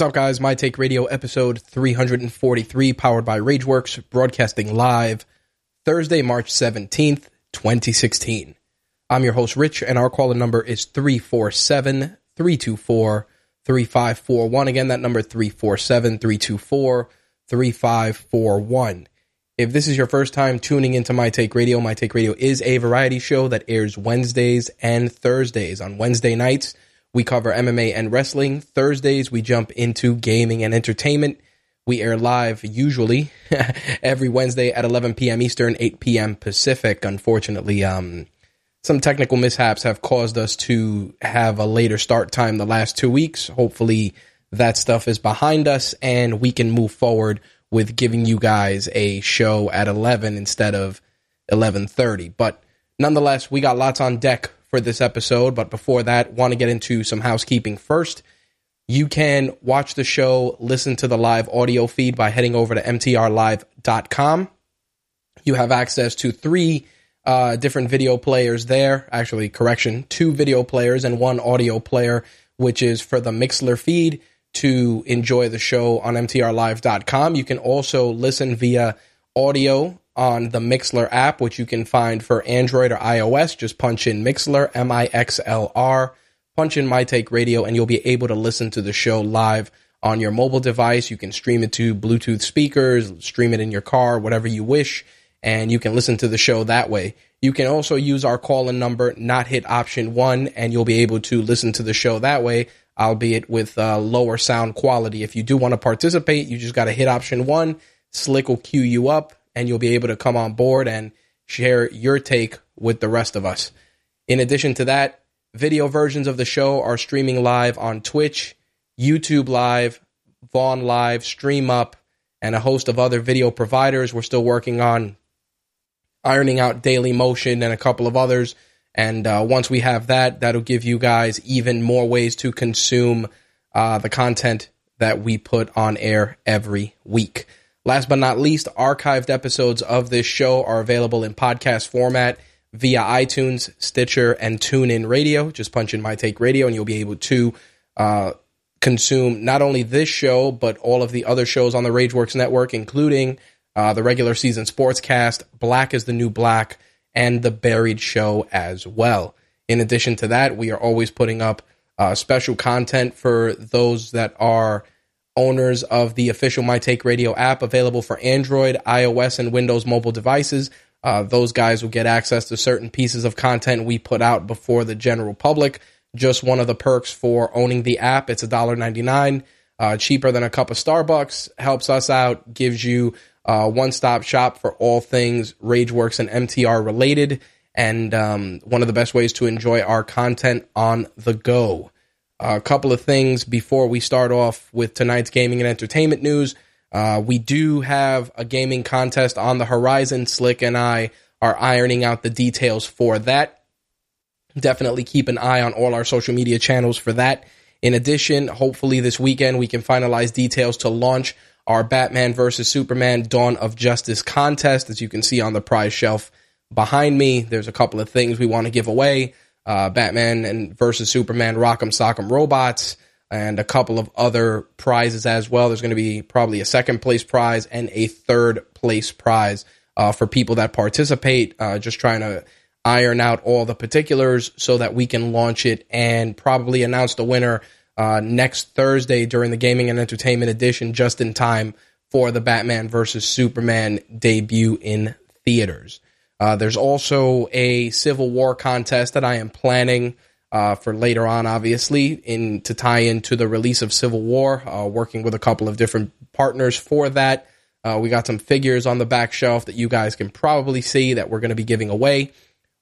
What's up, guys? My Take Radio episode 343, powered by Rageworks, broadcasting live Thursday, March 17th, 2016. I'm your host, Rich, and our caller number is 347 324 3541. Again, that number 347 324 3541. If this is your first time tuning into My Take Radio, My Take Radio is a variety show that airs Wednesdays and Thursdays. On Wednesday nights, we cover MMA and wrestling. Thursdays, we jump into gaming and entertainment. We air live usually every Wednesday at 11 p.m. Eastern, 8 p.m. Pacific. Unfortunately, um, some technical mishaps have caused us to have a later start time the last two weeks. Hopefully, that stuff is behind us and we can move forward with giving you guys a show at 11 instead of 11:30. But nonetheless, we got lots on deck for this episode. But before that, want to get into some housekeeping first. You can watch the show, listen to the live audio feed by heading over to mtrlive.com. You have access to three uh, different video players there. Actually, correction, two video players and one audio player, which is for the Mixlr feed to enjoy the show on mtrlive.com. You can also listen via audio on the Mixlr app, which you can find for Android or iOS. Just punch in Mixlr, M I X L R, punch in My Take Radio, and you'll be able to listen to the show live on your mobile device. You can stream it to Bluetooth speakers, stream it in your car, whatever you wish, and you can listen to the show that way. You can also use our call in number, not hit option one, and you'll be able to listen to the show that way, albeit with uh, lower sound quality. If you do want to participate, you just got to hit option one. Slick will queue you up and you'll be able to come on board and share your take with the rest of us. In addition to that, video versions of the show are streaming live on Twitch, YouTube Live, Vaughn Live, Stream Up, and a host of other video providers. We're still working on ironing out Daily Motion and a couple of others. And uh, once we have that, that'll give you guys even more ways to consume uh, the content that we put on air every week. Last but not least, archived episodes of this show are available in podcast format via iTunes, Stitcher, and TuneIn Radio. Just punch in My Take Radio, and you'll be able to uh, consume not only this show, but all of the other shows on the Rageworks Network, including uh, the regular season sportscast, Black is the New Black, and The Buried Show as well. In addition to that, we are always putting up uh, special content for those that are owners of the official My Take Radio app available for Android, iOS, and Windows mobile devices. Uh, those guys will get access to certain pieces of content we put out before the general public. Just one of the perks for owning the app. It's $1.99, uh, cheaper than a cup of Starbucks, helps us out, gives you a one stop shop for all things Rageworks and MTR related, and um, one of the best ways to enjoy our content on the go a couple of things before we start off with tonight's gaming and entertainment news. Uh, we do have a gaming contest on the horizon. Slick and I are ironing out the details for that. Definitely keep an eye on all our social media channels for that. In addition, hopefully this weekend we can finalize details to launch our Batman versus Superman Dawn of Justice contest. As you can see on the prize shelf behind me, there's a couple of things we want to give away. Uh, Batman and versus Superman Rock'em Sock'em Robots and a couple of other prizes as well. There's going to be probably a second place prize and a third place prize uh, for people that participate. Uh, just trying to iron out all the particulars so that we can launch it and probably announce the winner uh, next Thursday during the Gaming and Entertainment Edition, just in time for the Batman versus Superman debut in theaters. Uh, there's also a Civil War contest that I am planning uh, for later on, obviously, in to tie into the release of Civil War. Uh, working with a couple of different partners for that. Uh, we got some figures on the back shelf that you guys can probably see that we're going to be giving away.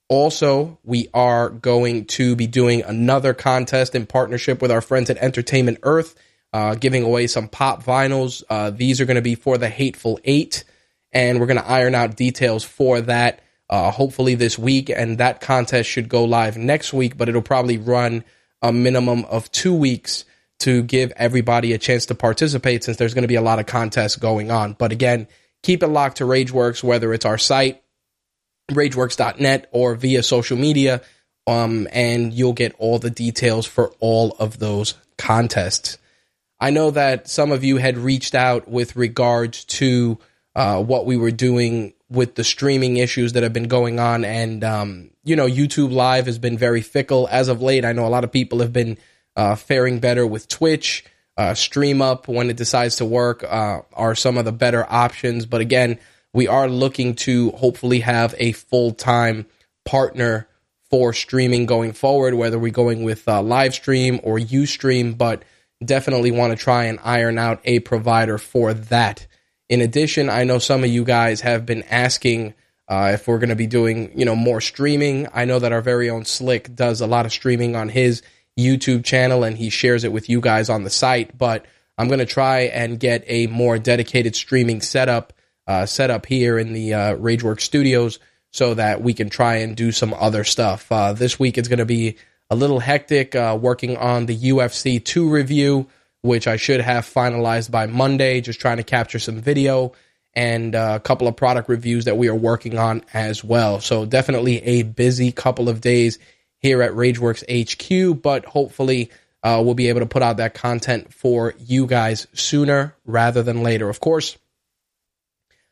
Also, we are going to be doing another contest in partnership with our friends at Entertainment Earth, uh, giving away some pop vinyls. Uh, these are going to be for the Hateful Eight, and we're going to iron out details for that uh, hopefully this week. And that contest should go live next week, but it'll probably run a minimum of two weeks to give everybody a chance to participate since there's going to be a lot of contests going on. But again, keep it locked to Rageworks, whether it's our site rageworks.net or via social media. Um, and you'll get all the details for all of those contests. I know that some of you had reached out with regards to uh, what we were doing with the streaming issues that have been going on. And, um, you know, YouTube Live has been very fickle as of late. I know a lot of people have been uh, faring better with Twitch. Uh, stream up when it decides to work uh, are some of the better options. But again, we are looking to hopefully have a full time partner for streaming going forward, whether we're going with uh, live stream or Ustream, but definitely want to try and iron out a provider for that. In addition, I know some of you guys have been asking uh, if we're going to be doing, you know, more streaming. I know that our very own Slick does a lot of streaming on his YouTube channel and he shares it with you guys on the site, but I'm going to try and get a more dedicated streaming setup uh, set up here in the uh, Rageworks studios so that we can try and do some other stuff. Uh, this week it's going to be a little hectic uh, working on the UFC 2 review, which I should have finalized by Monday, just trying to capture some video and uh, a couple of product reviews that we are working on as well. So definitely a busy couple of days here at Rageworks HQ, but hopefully uh, we'll be able to put out that content for you guys sooner rather than later. Of course,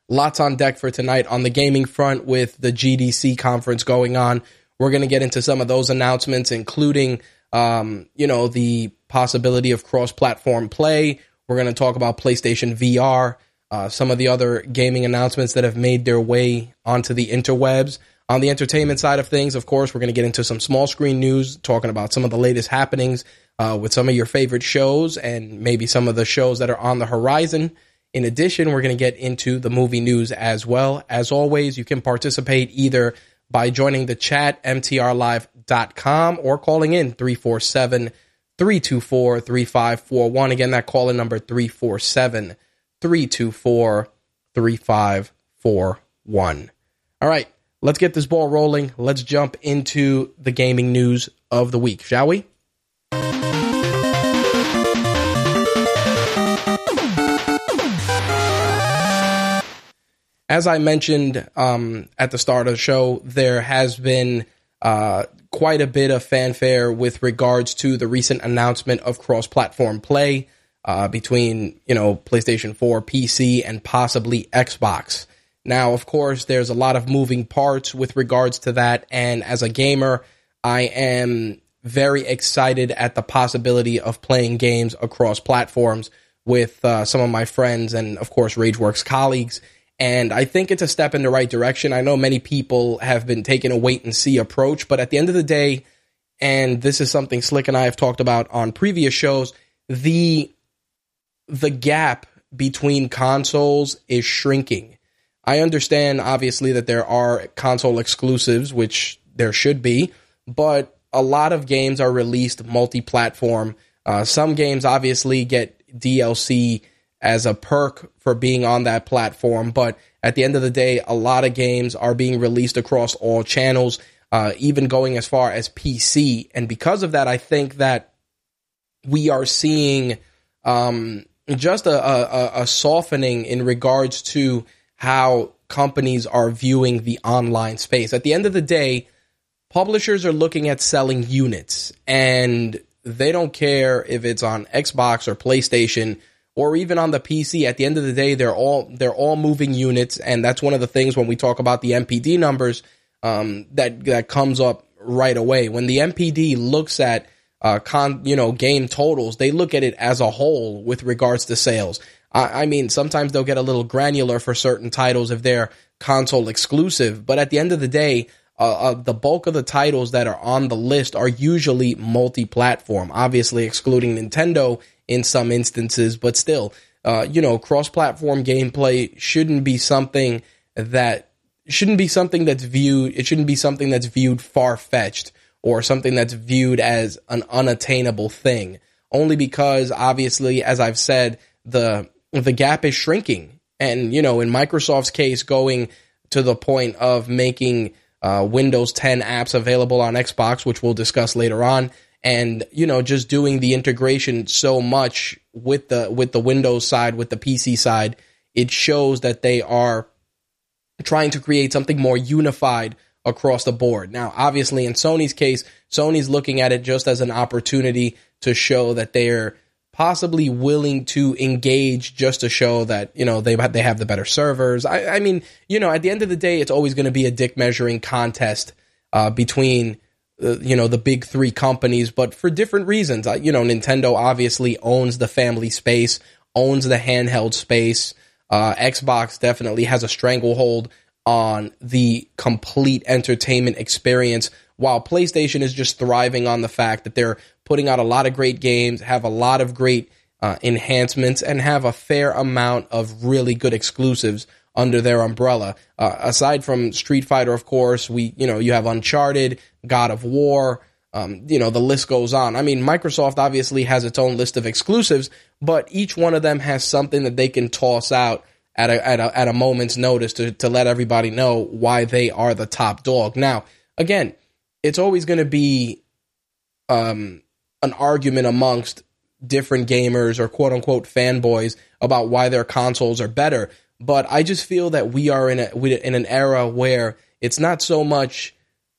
Lots on deck for tonight on the gaming front with the GDC conference going on. We're going to get into some of those announcements, including, um, you know, the possibility of cross-platform play. We're going to talk about PlayStation VR, uh, some of the other gaming announcements that have made their way onto the interwebs. On the entertainment side of things, of course, we're going to get into some small screen news, talking about some of the latest happenings uh, with some of your favorite shows and maybe some of the shows that are on the horizon. In addition, we're going to get into the movie news as well. As always, you can participate either by joining the chat, mtrlive.com, or calling in 347 324 3541. Again, that call in number 347 324 3541. All right, let's get this ball rolling. Let's jump into the gaming news of the week, shall we? as I mentioned um, at the start of the show, there has been uh, quite a bit of fanfare with regards to the recent announcement of cross-platform play uh, between you know PlayStation 4, PC, and possibly Xbox. Now, of course, there's a lot of moving parts with regards to that, and as a gamer, I am very excited at the possibility of playing games across platforms with uh, some of my friends and, of course, RageWorks colleagues and I think it's a step in the right direction. I know many people have been taking a wait and see approach, but at the end of the day, and this is something Slick and I have talked about on previous shows, the the gap between consoles is shrinking. I understand obviously that there are console exclusives, which there should be, but a lot of games are released multi-platform. Uh, some games obviously get DLC as a perk for being on that platform. But at the end of the day, a lot of games are being released across all channels, uh, even going as far as PC. And because of that, I think that we are seeing um, just a, a, a softening in regards to how companies are viewing the online space. At the end of the day, publishers are looking at selling units and they don't care if it's on Xbox or PlayStation or even on the PC. At the end of the day, they're all they're all moving units, and that's one of the things when we talk about the NPD numbers um, that that comes up right away. When the NPD looks at uh, con, you know, game totals, they look at it as a whole with regards to sales. I, I mean, sometimes they'll get a little granular for certain titles if they're console exclusive, but at the end of the day, uh, uh, the bulk of the titles that are on the list are usually multi-platform. Obviously, excluding Nintendo in some instances, but still, uh, you know, cross-platform gameplay shouldn't be something that shouldn't be something that's viewed. It shouldn't be something that's viewed far-fetched or something that's viewed as an unattainable thing. Only because, obviously, as I've said, the the gap is shrinking, and you know, in Microsoft's case, going to the point of making uh, Windows 10 apps available on Xbox, which we'll discuss later on, and you know just doing the integration so much with the with the Windows side, with the PC side, it shows that they are trying to create something more unified across the board. Now, obviously, in Sony's case, Sony's looking at it just as an opportunity to show that they're possibly willing to engage just to show that you know they they have the better servers. I, I mean, you know, at the end of the day, it's always going to be a dick measuring contest uh, between uh, you know the big three companies, but for different reasons. You know, Nintendo obviously owns the family space, owns the handheld space. Uh, Xbox definitely has a stranglehold on the complete entertainment experience, while PlayStation is just thriving on the fact that they're putting out a lot of great games, have a lot of great uh, enhancements, and have a fair amount of really good exclusives under their umbrella. Uh, aside from Street Fighter, of course, we you know you have Uncharted, God of War. Um, you know the list goes on. I mean, Microsoft obviously has its own list of exclusives, but each one of them has something that they can toss out at a at a, at a moment's notice to to let everybody know why they are the top dog. Now, again, it's always going to be um, an argument amongst different gamers or quote unquote fanboys about why their consoles are better. But I just feel that we are in a in an era where it's not so much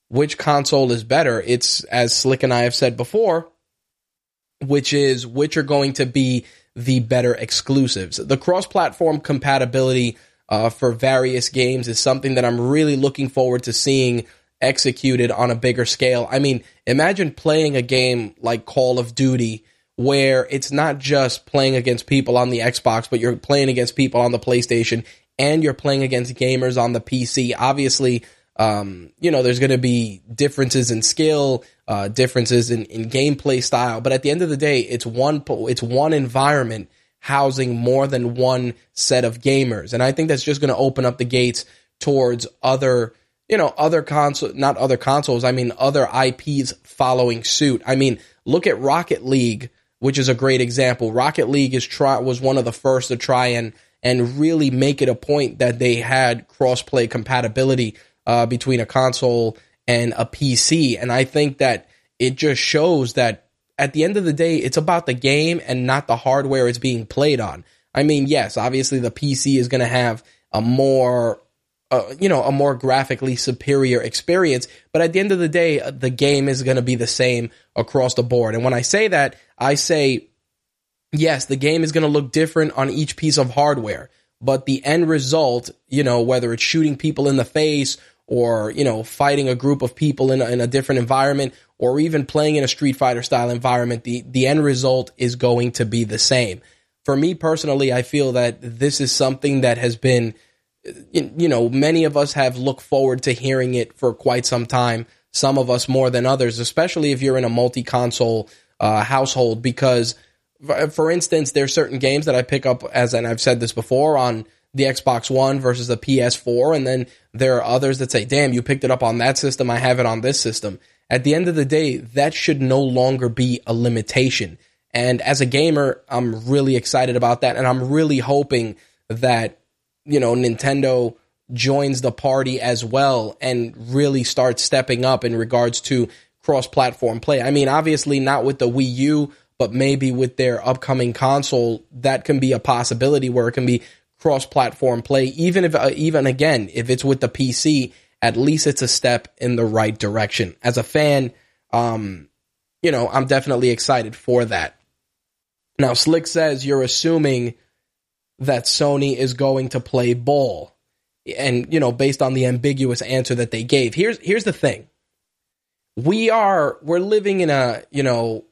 which console is better. It's as Slick and I have said before, which is which are going to be the better exclusives. The cross-platform compatibility uh, for various games is something that I'm really looking forward to seeing executed on a bigger scale. I mean, imagine playing a game like Call of Duty where it's not just playing against people on the Xbox, but you're playing against people on the PlayStation and you're playing against gamers on the PC. Obviously, um, you know, there's going to be differences in skill, uh, differences in, in gameplay style, but at the end of the day, it's one, it's one environment housing more than one set of gamers. And I think that's just going to open up the gates towards other you know, other console, not other consoles, I mean, other IPs following suit. I mean, look at Rocket League, which is a great example. Rocket League is try, was one of the first to try and, and really make it a point that they had crossplay compatibility, uh, between a console and a PC. And I think that it just shows that at the end of the day, it's about the game and not the hardware it's being played on. I mean, yes, obviously the PC is going to have a more uh, you know, a more graphically superior experience. But at the end of the day, uh, the game is going to be the same across the board. And when I say that, I say, yes, the game is going to look different on each piece of hardware. But the end result, you know, whether it's shooting people in the face or, you know, fighting a group of people in a, in a different environment or even playing in a Street Fighter style environment, the, the end result is going to be the same. For me personally, I feel that this is something that has been – you know, many of us have looked forward to hearing it for quite some time. Some of us more than others, especially if you're in a multi-console uh, household. Because, for instance, there's certain games that I pick up as, and I've said this before, on the Xbox One versus the PS4, and then there are others that say, "Damn, you picked it up on that system. I have it on this system." At the end of the day, that should no longer be a limitation. And as a gamer, I'm really excited about that, and I'm really hoping that you know, Nintendo joins the party as well and really starts stepping up in regards to cross platform play. I mean, obviously not with the Wii U, but maybe with their upcoming console, that can be a possibility where it can be cross-platform play. Even if, uh, even again, if it's with the PC, at least it's a step in the right direction. As a fan, um, you know, I'm definitely excited for that. Now, Slick says you're assuming that Sony is going to play ball. And, you know, based on the ambiguous answer that they gave. Here's here's the thing. We are we're living in a, you know,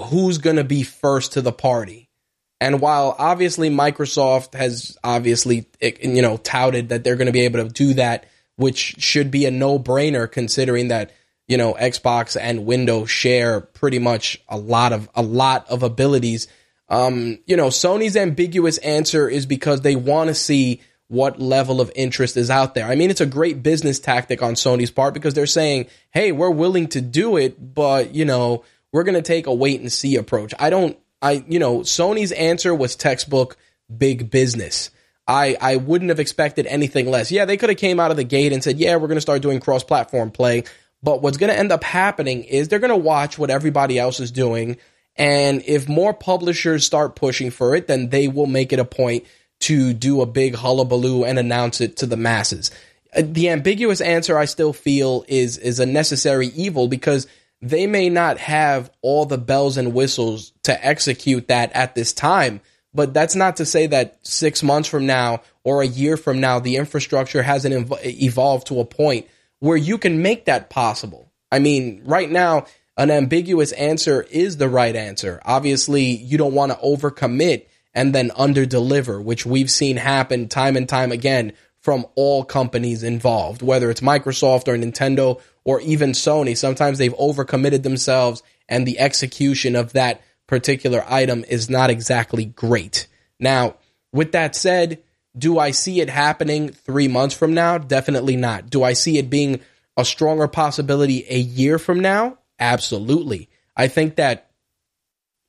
who's going to be first to the party. And while obviously Microsoft has obviously you know touted that they're going to be able to do that, which should be a no-brainer considering that you know Xbox and Windows share pretty much a lot of a lot of abilities. Um, you know, Sony's ambiguous answer is because they want to see what level of interest is out there. I mean, it's a great business tactic on Sony's part because they're saying, "Hey, we're willing to do it, but you know, we're going to take a wait and see approach. I don't, I, you know, Sony's answer was textbook big business. I, I wouldn't have expected anything less. Yeah, they could have came out of the gate and said, yeah, we're going to start doing cross platform play. But what's going to end up happening is they're going to watch what everybody else is doing. And if more publishers start pushing for it, then they will make it a point to do a big hullabaloo and announce it to the masses. Uh, the ambiguous answer I still feel is is a necessary evil because they may not have all the bells and whistles to execute that at this time. But that's not to say that six months from now or a year from now, the infrastructure hasn't ev- evolved to a point where you can make that possible. I mean, right now, an ambiguous answer is the right answer. Obviously, you don't want to overcommit and then underdeliver, which we've seen happen time and time again from all companies involved, whether it's Microsoft or Nintendo or even Sony. Sometimes they've overcommitted themselves and the execution of that particular item is not exactly great. Now, with that said, do I see it happening three months from now? Definitely not. Do I see it being a stronger possibility a year from now? Absolutely. I think that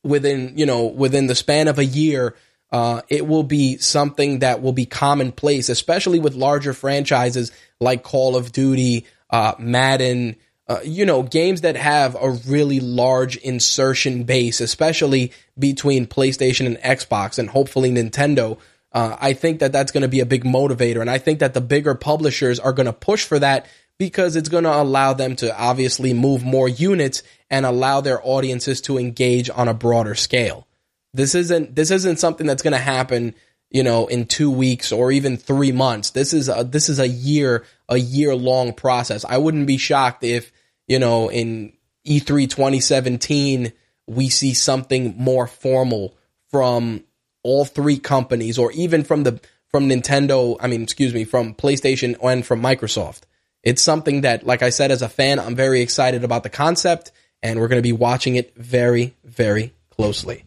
within, you know, within the span of a year, uh, it will be something that will be commonplace, especially with larger franchises like Call of Duty, uh, Madden, uh, you know, games that have a really large insertion base, especially between PlayStation and Xbox and hopefully Nintendo. Uh, I think that that's going to be a big motivator. And I think that the bigger publishers are going to push for that because it's going to allow them to obviously move more units and allow their audiences to engage on a broader scale. This isn't, this isn't something that's going to happen you know, in two weeks or even three months. This is a, this is a year, a year long process. I wouldn't be shocked if, you know, in E3 2017, we see something more formal from all three companies or even from the, from Nintendo. I mean, excuse me, from PlayStation and from Microsoft. It's something that, like I said, as a fan, I'm very excited about the concept and we're going to be watching it very, very closely.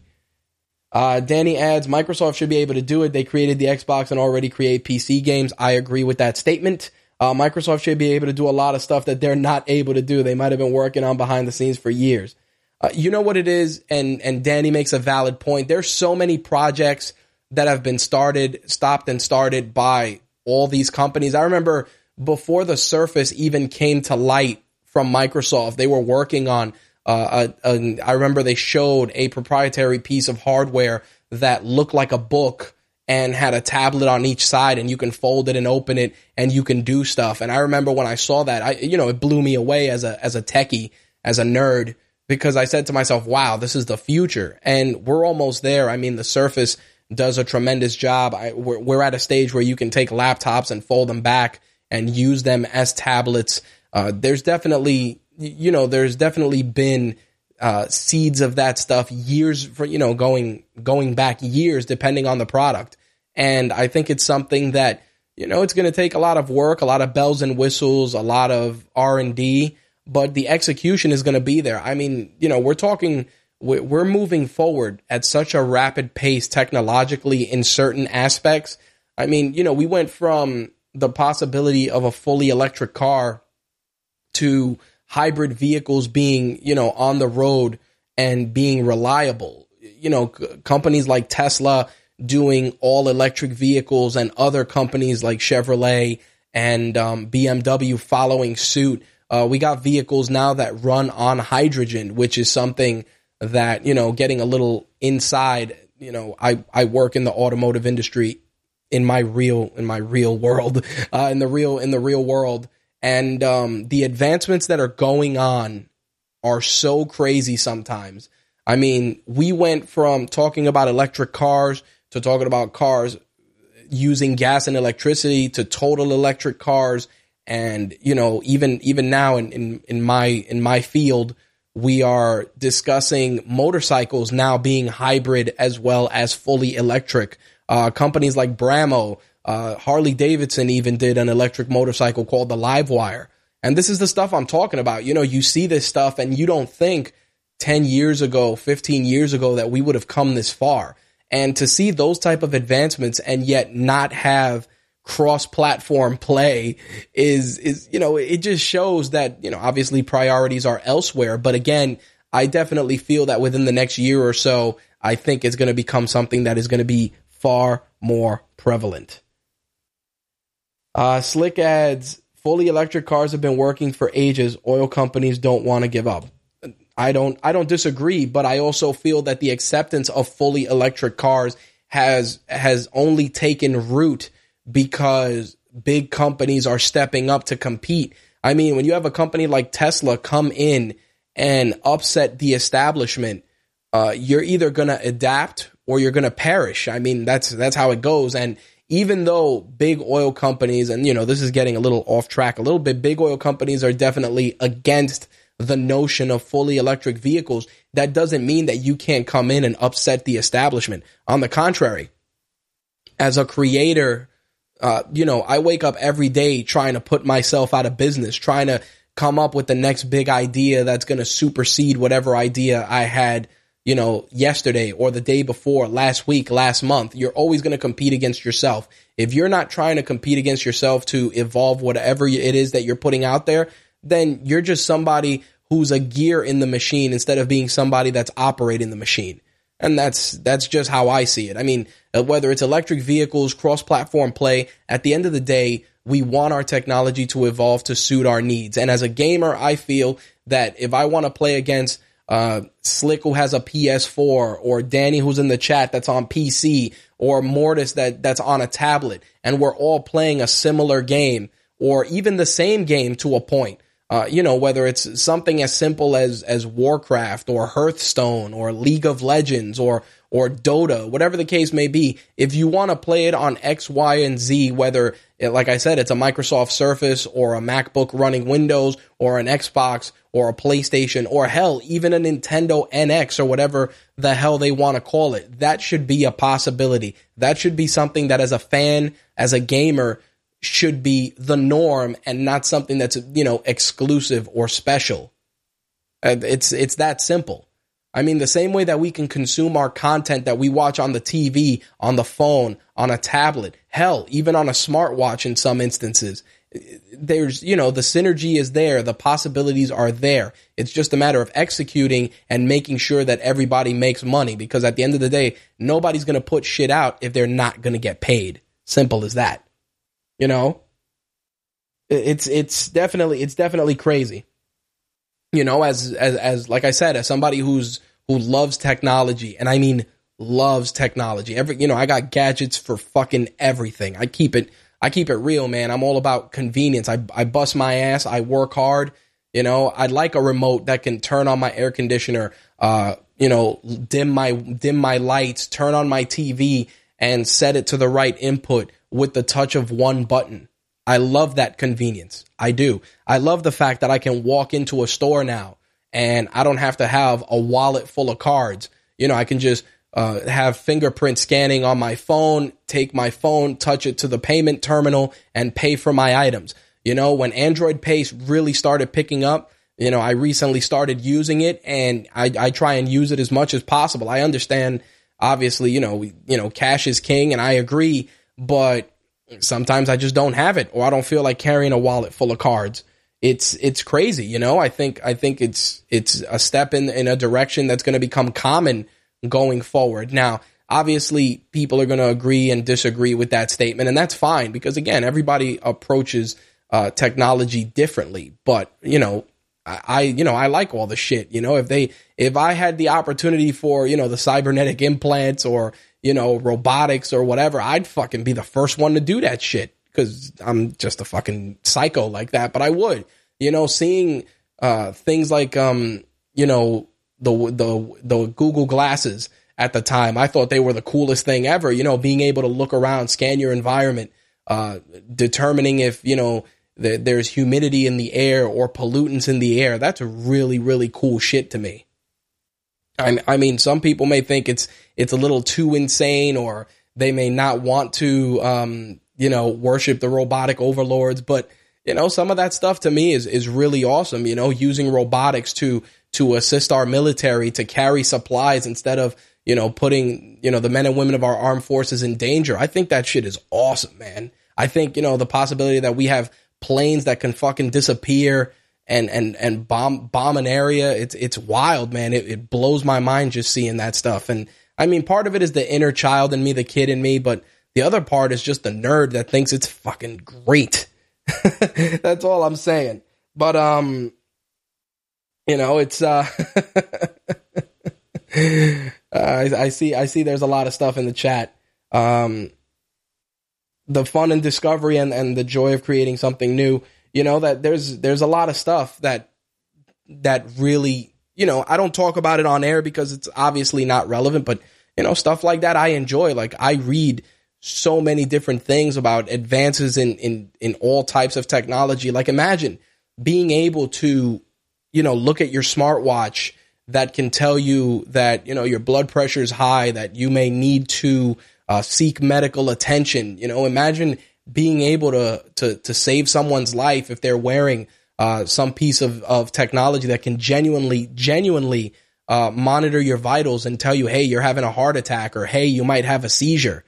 Uh, Danny adds Microsoft should be able to do it. They created the Xbox and already create PC games. I agree with that statement. Uh, Microsoft should be able to do a lot of stuff that they're not able to do. They might have been working on behind the scenes for years. Uh, you know what it is, and and Danny makes a valid point. There's so many projects that have been started, stopped, and started by all these companies. I remember before the Surface even came to light from Microsoft, they were working on uh, a, a, I remember they showed a proprietary piece of hardware that looked like a book and had a tablet on each side and you can fold it and open it and you can do stuff. And I remember when I saw that, I, you know, it blew me away as a, as a techie, as a nerd, because I said to myself, wow, this is the future. And we're almost there. I mean, the Surface does a tremendous job. I, we're, we're at a stage where you can take laptops and fold them back and use them as tablets. Uh, there's definitely you know, there's definitely been uh, seeds of that stuff years for you know going going back years depending on the product, and I think it's something that you know it's going to take a lot of work, a lot of bells and whistles, a lot of R and D, but the execution is going to be there. I mean, you know, we're talking we're moving forward at such a rapid pace technologically in certain aspects. I mean, you know, we went from the possibility of a fully electric car to hybrid vehicles being, you know, on the road and being reliable. You know, c- companies like Tesla doing all electric vehicles and other companies like Chevrolet and um, BMW following suit. Uh, we got vehicles now that run on hydrogen, which is something that, you know, getting a little inside, you know, I, I work in the automotive industry in my real, in my real world, uh, in the real, in the real world. And, um, the advancements that are going on are so crazy sometimes. I mean, we went from talking about electric cars to talking about cars using gas and electricity to total electric cars and you know even even now in, in in my in my field we are discussing motorcycles now being hybrid as well as fully electric uh, companies like Brammo uh, Harley Davidson even did an electric motorcycle called the Livewire. And this is the stuff I'm talking about. You know you see this stuff and you don't think 10 years ago 15 years ago that we would have come this far. And to see those type of advancements and yet not have cross-platform play is is you know it just shows that you know obviously priorities are elsewhere. But again I definitely feel that within the next year or so I think it's going to become something that is going to be far more prevalent. Uh, Slick adds fully electric cars have been working for ages. Oil companies don't want to give up. I don't I don't disagree, but I also feel that the acceptance of fully electric cars has has only taken root because big companies are stepping up to compete. I mean, when you have a company like Tesla come in and upset the establishment, uh, you're either going to adapt or you're going to perish. I mean, that's that's how it goes. And even though big oil companies, and you know, this is getting a little off track a little bit, big oil companies are definitely against the notion of fully electric vehicles, that doesn't mean that you can't come in and upset the establishment. On the contrary, as a creator, uh, you know, I wake up every day trying to put myself out of business, trying to come up with the next big idea that's going to supersede whatever idea I had, you know, yesterday or the day before, last week, last month. You're always going to compete against yourself. If you're not trying to compete against yourself to evolve whatever it is that you're putting out there, then you're just somebody who's a gear in the machine instead of being somebody that's operating the machine. And that's that's just how I see it. I mean, uh, whether it's electric vehicles, cross-platform play, at the end of the day, we want our technology to evolve to suit our needs. And as a gamer, I feel that if I want to play against uh, Slick who has a PS4, or Danny who's in the chat that's on PC, or Mortis that that's on a tablet, and we're all playing a similar game, or even the same game to a point uh, you know, whether it's something as simple as as Warcraft or Hearthstone or League of Legends or or Dota, whatever the case may be, if you want to play it on X, Y, and Z, whether it, like I said, it's a Microsoft Surface or a MacBook running Windows or an Xbox or a PlayStation or hell, even a Nintendo NX or whatever the hell they want to call it, that should be a possibility. That should be something that as a fan, as a gamer, should be the norm and not something that's you know exclusive or special. Uh, it's it's that simple. I mean, the same way that we can consume our content that we watch on the TV, on the phone, on a tablet, hell, even on a smartwatch in some instances. There's, you know, the synergy is there. The possibilities are there. It's just a matter of executing and making sure that everybody makes money because at the end of the day, nobody's going to put shit out if they're not going to get paid. Simple as that. You know, it's it's definitely it's definitely crazy. You know, as as as like I said, as somebody who's who loves technology, and I mean loves technology. Every you know, I got gadgets for fucking everything. I keep it I keep it real, man. I'm all about convenience. I I bust my ass. I work hard. You know, I'd like a remote that can turn on my air conditioner, uh, you know, dim my dim my lights, turn on my TV and set it to the right input with the touch of one button. I love that convenience. I do. I love the fact that I can walk into a store now and I don't have to have a wallet full of cards. You know, I can just uh, have fingerprint scanning on my phone, take my phone, touch it to the payment terminal, and pay for my items. You know, when Android Pay really started picking up, you know, I recently started using it and I, I try and use it as much as possible. I understand, obviously, you know, you know, cash is king, and I agree but sometimes I just don't have it or I don't feel like carrying a wallet full of cards. It's it's crazy, you know. I think I think it's it's a step in in a direction that's going to become common going forward. Now, obviously, people are going to agree and disagree with that statement, and that's fine because again, everybody approaches uh, technology differently. But you know, I, I, you know, I like all the shit. You know, if they, if I had the opportunity for, you know, the cybernetic implants or, you know, robotics or whatever, I'd fucking be the first one to do that shit because I'm just a fucking psycho like that. But I would, you know, seeing uh, things like, um, you know, the the the Google glasses at the time, I thought they were the coolest thing ever. You know, being able to look around, scan your environment, uh, determining if you know there's humidity in the air or pollutants in the air. That's really really cool shit to me. I, I mean, some people may think it's it's a little too insane, or they may not want to, um, you know, worship the robotic overlords. But you know, some of that stuff to me is is really awesome. You know, using robotics to to assist our military to carry supplies instead of you know putting you know the men and women of our armed forces in danger. I think that shit is awesome, man. I think you know the possibility that we have planes that can fucking disappear and and and bomb bomb an area. It's it's wild, man. It, it blows my mind just seeing that stuff. And I mean, part of it is the inner child in me, the kid in me, but the other part is just the nerd that thinks it's fucking great. That's all I'm saying. But um, you know, it's uh, I, I see I see there's a lot of stuff in the chat. Um, the fun and discovery and, and the joy of creating something new you know that there's there's a lot of stuff that that really you know I don't talk about it on air because it's obviously not relevant, but you know stuff like that I enjoy. Like I read so many different things about advances in in in all types of technology. Like imagine being able to you know look at your smartwatch that can tell you that you know your blood pressure is high, that you may need to uh, seek medical attention. You know, imagine being able to to to save someone's life if they're wearing uh, some piece of, of technology that can genuinely genuinely uh, monitor your vitals and tell you, hey, you're having a heart attack or hey, you might have a seizure.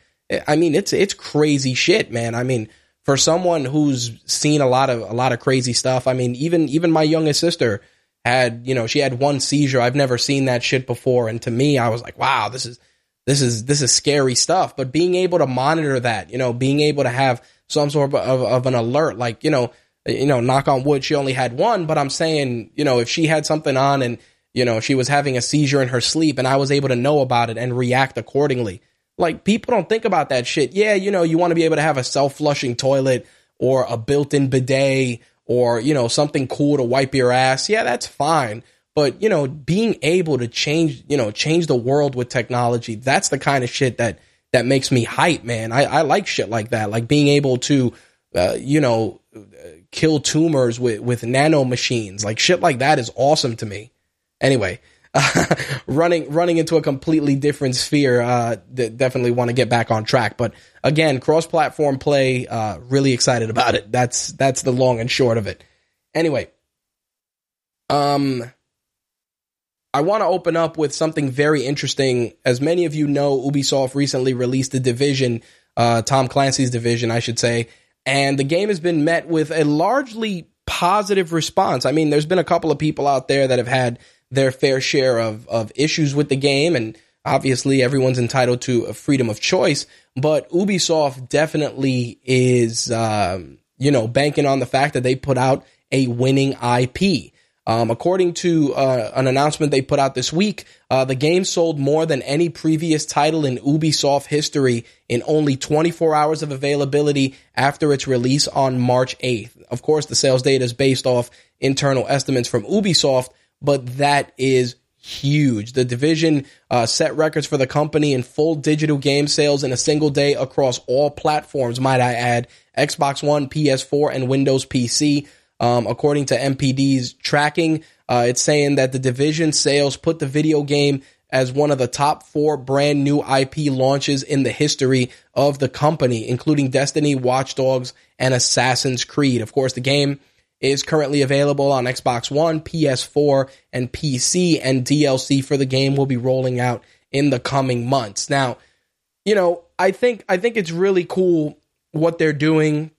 I mean, it's it's crazy shit, man. I mean, for someone who's seen a lot of a lot of crazy stuff. I mean, even even my youngest sister had, you know, she had one seizure. I've never seen that shit before, and to me, I was like, wow, this is this is this is scary stuff. But being able to monitor that, you know, being able to have some sort of, of, an alert, like you know, you know, knock on wood, she only had one. But I'm saying, you know, if she had something on and you know she was having a seizure in her sleep, and I was able to know about it and react accordingly. Like people don't think about that shit. Yeah, you know, you want to be able to have a self flushing toilet or a built in bidet or you know something cool to wipe your ass. Yeah, that's fine but you know, being able to change, you know, change the world with technology, that's the kind of shit that that makes me hype, man. I, I like shit like that, like being able to, uh, you know, kill tumors with with nano machines, like shit like that is awesome to me. Anyway, running running into a completely different sphere. Uh, definitely want to get back on track, but again, cross platform play. Uh, really excited about it. That's that's the long and short of it. Anyway, um, I want to open up with something very interesting. As many of you know, Ubisoft recently released the division, uh, Tom Clancy's division, I should say, and the game has been met with a largely positive response. I mean, there's been a couple of people out there that have had their fair share of, of issues with the game, and obviously everyone's entitled to a freedom of choice, but Ubisoft definitely is, um, you know, banking on the fact that they put out a winning IP. Um, according to uh, an announcement they put out this week, uh, the game sold more than any previous title in Ubisoft history in only 24 hours of availability after its release on March 8th. Of course, the sales data is based off internal estimates from Ubisoft, but that is huge. The division uh, set records for the company in full digital game sales in a single day across all platforms, might I add, Xbox One, PS4, and Windows PC. Um, according to NPD's tracking, uh, it's saying that the division sales put the video game as one of the top four brand new IP launches in the history of the company, including Destiny, Watch Dogs, and Assassin's Creed. Of course, the game is currently available on Xbox One, PS4, and PC, and DLC for the game will be rolling out in the coming months. Now, you know, I think I think it's really cool what they're doing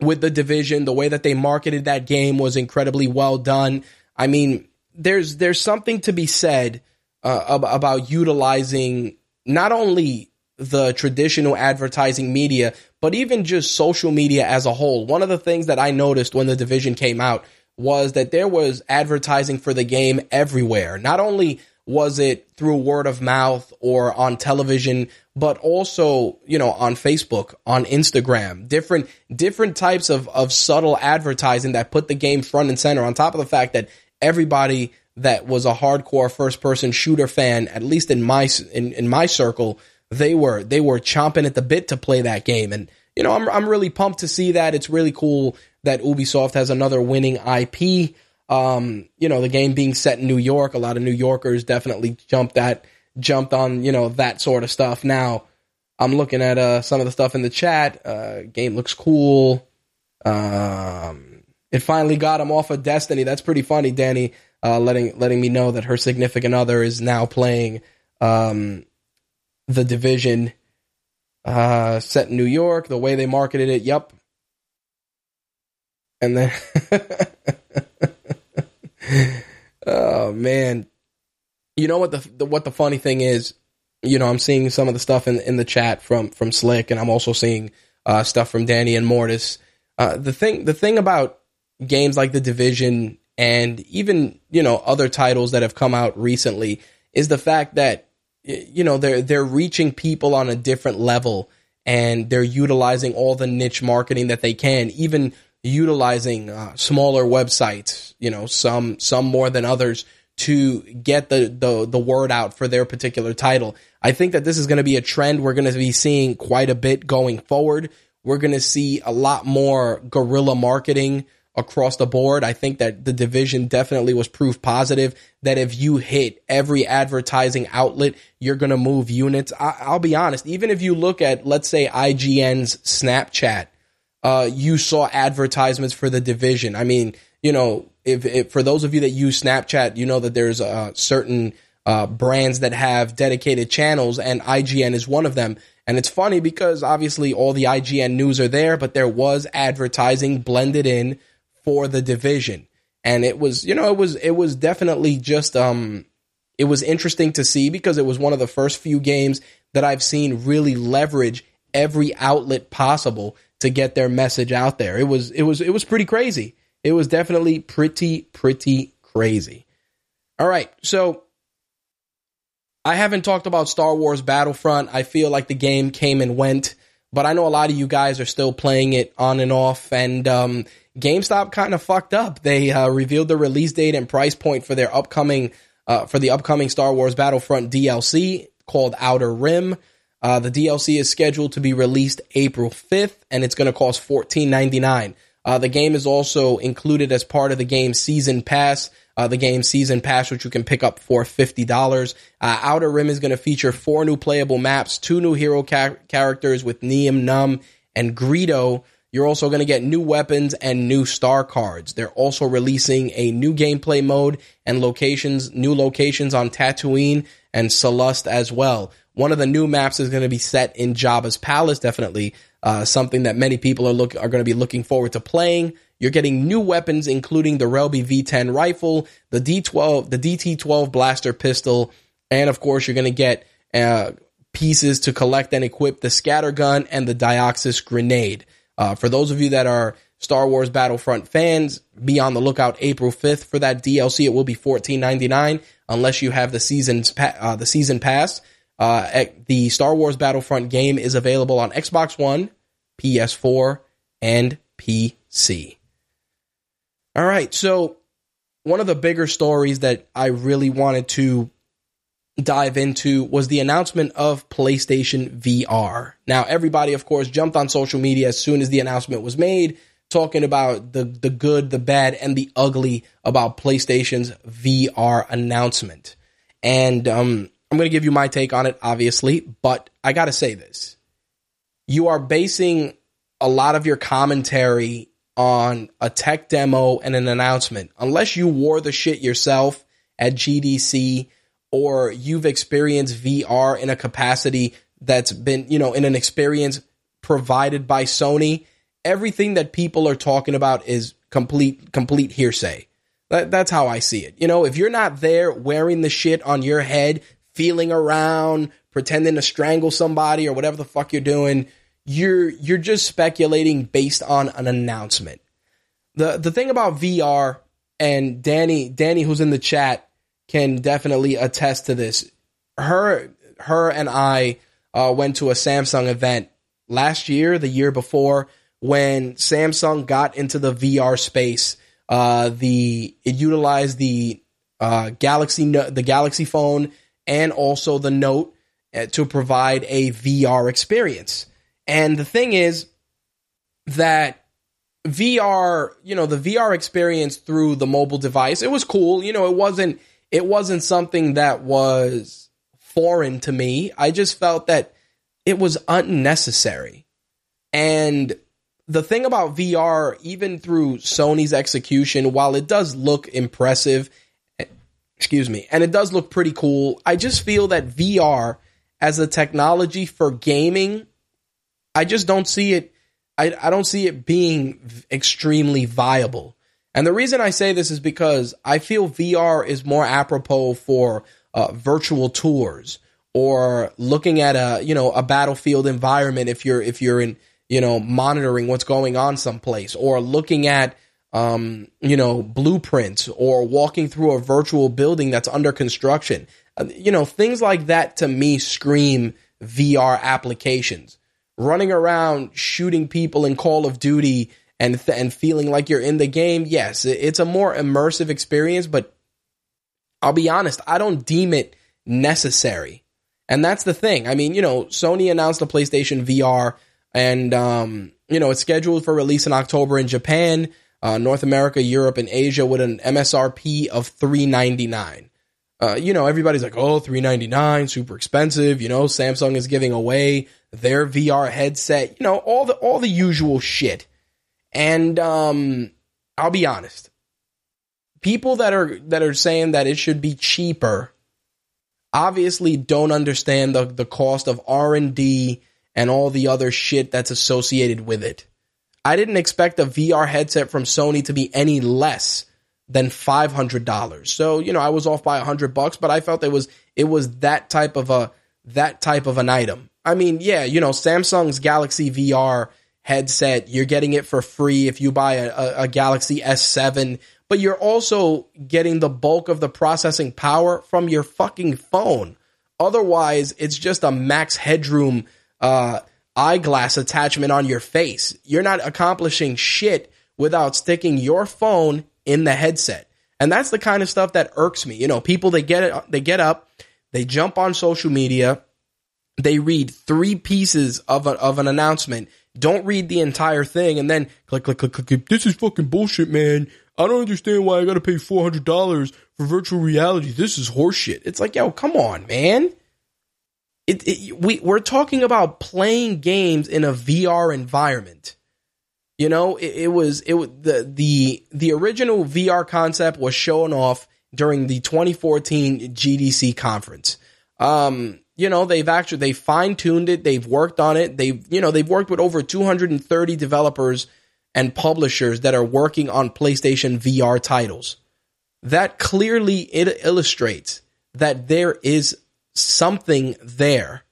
with the division. The way that they marketed that game was incredibly well done. I mean, there's there's something to be said uh, about utilizing not only the traditional advertising media, but even just social media as a whole. One of the things that I noticed when the division came out was that there was advertising for the game everywhere. Not only was it through word of mouth or on television, but also, you know, on Facebook, on Instagram, different, different types of, of subtle advertising that put the game front and center on top of the fact that everybody that was a hardcore first person shooter fan, at least in my, in, in my circle, they were, they were chomping at the bit to play that game. And, you know, I'm, I'm really pumped to see that. It's really cool that Ubisoft has another winning IP. Um, you know, the game being set in New York, a lot of New Yorkers definitely jumped that jumped on, you know, that sort of stuff. Now, I'm looking at uh, some of the stuff in the chat. Uh, game looks cool. Um, it finally got him off of Destiny. That's pretty funny, Danny. Uh, letting letting me know that her significant other is now playing um, the Division uh, set in New York. The way they marketed it, yep. And then, oh man, you know what the, the, what the funny thing is? You know, I'm seeing some of the stuff in in the chat from from Slick, and I'm also seeing uh, stuff from Danny and Mortis. Uh, the thing the thing about games like the Division and even you know other titles that have come out recently is the fact that you know they're they're reaching people on a different level and they're utilizing all the niche marketing that they can even utilizing uh, smaller websites you know some some more than others to get the, the, the word out for their particular title. I think that this is going to be a trend we're going to be seeing quite a bit going forward. We're going to see a lot more guerrilla marketing across the board. I think that the division definitely was proof positive that if you hit every advertising outlet, you're going to move units. I, will be honest, even if you look at, let's say, IGN's Snapchat, uh, you saw advertisements for the division. I mean, you know, if, if, for those of you that use Snapchat, you know that there's uh, certain uh, brands that have dedicated channels, and IGN is one of them. And it's funny because obviously all the IGN news are there, but there was advertising blended in for the division, and it was you know it was it was definitely just um it was interesting to see because it was one of the first few games that I've seen really leverage every outlet possible to get their message out there. It was it was it was pretty crazy. It was definitely pretty, pretty crazy. All right. So I haven't talked about Star Wars Battlefront. I feel like the game came and went, but I know a lot of you guys are still playing it on and off. And um, GameStop kind of fucked up. They uh, revealed the release date and price point for their upcoming uh, for the upcoming Star Wars Battlefront DLC called Outer Rim. Uh, the DLC is scheduled to be released April 5th, and it's going to cost $14.99. Uh, the game is also included as part of the game season pass. Uh, the game season pass, which you can pick up for fifty dollars. Uh, Outer Rim is going to feature four new playable maps, two new hero ca- characters with Nien Nunb, and Greedo. You're also going to get new weapons and new star cards. They're also releasing a new gameplay mode and locations, new locations on Tatooine and Sullust as well. One of the new maps is going to be set in Jabba's palace, definitely uh, something that many people are look are going to be looking forward to playing. You're getting new weapons, including the Relby V10 rifle, the D12, the DT12 blaster pistol, and of course, you're going to get uh, pieces to collect and equip the scatter gun and the Dioxis grenade. Uh, for those of you that are Star Wars Battlefront fans, be on the lookout April 5th for that DLC. It will be $14.99 unless you have the season's pa- uh, the season pass. Uh, the Star Wars Battlefront game is available on Xbox One, PS4, and PC. All right, so one of the bigger stories that I really wanted to dive into was the announcement of PlayStation VR. Now, everybody, of course, jumped on social media as soon as the announcement was made, talking about the, the good, the bad, and the ugly about PlayStation's VR announcement. And um, I'm going to give you my take on it, obviously, but I got to say this. You are basing a lot of your commentary on a tech demo and an announcement. Unless you wore the shit yourself at GDC or you've experienced VR in a capacity that's been, you know, in an experience provided by Sony, everything that people are talking about is complete complete hearsay. That, that's how I see it. You know, if you're not there wearing the shit on your head, feeling around, pretending to strangle somebody or whatever the fuck you're doing, you're you're just speculating based on an announcement. The the thing about VR and Danny, Danny, who's in the chat, can definitely attest to this. Her, her, and I uh, went to a Samsung event last year, the year before, when Samsung got into the VR space. Uh, the it utilized the uh, Galaxy the Galaxy phone and also the Note uh, to provide a VR experience. And the thing is that VR, you know, the VR experience through the mobile device, it was cool. You know, it wasn't it wasn't something that was foreign to me. I just felt that it was unnecessary. And the thing about VR, even through Sony's execution, while it does look impressive, excuse me, and it does look pretty cool, I just feel that VR as a technology for gaming, I just don't see it. I, I don't see it being extremely viable. And the reason I say this is because I feel VR is more apropos for uh, virtual tours or looking at a you know a battlefield environment if you're if you're in you know monitoring what's going on someplace or looking at um, you know blueprints or walking through a virtual building that's under construction uh, you know things like that to me scream VR applications running around shooting people in Call of Duty and th- and feeling like you're in the game yes it's a more immersive experience but I'll be honest I don't deem it necessary and that's the thing. I mean, you know, Sony announced the PlayStation VR, and um, you know, it's scheduled for release in October in Japan, uh, North America, Europe, and Asia with an MSRP of three ninety nine. Uh, you know, everybody's like, oh, three ninety nine, super expensive. You know, Samsung is giving away their VR headset. You know, all the all the usual shit. And um, I'll be honest, people that are that are saying that it should be cheaper obviously don't understand the, the cost of R&D and all the other shit that's associated with it. I didn't expect a VR headset from Sony to be any less than $500. So, you know, I was off by a 100 bucks, but I felt it was it was that type of a that type of an item. I mean, yeah, you know, Samsung's Galaxy VR headset, you're getting it for free if you buy a, a, a Galaxy S7 but you're also getting the bulk of the processing power from your fucking phone. Otherwise, it's just a max headroom uh, eyeglass attachment on your face. You're not accomplishing shit without sticking your phone in the headset. And that's the kind of stuff that irks me. You know, people they get it, they get up, they jump on social media, they read three pieces of a, of an announcement, don't read the entire thing, and then click, click, click, click. This is fucking bullshit, man. I don't understand why I got to pay four hundred dollars for virtual reality. This is horseshit. It's like, yo, come on, man. It, it, we we're talking about playing games in a VR environment. You know, it, it was it the the the original VR concept was shown off during the 2014 GDC conference. Um, you know, they've actually they fine tuned it, they've worked on it, they've you know they've worked with over 230 developers and publishers that are working on PlayStation VR titles. That clearly it illustrates that there is something there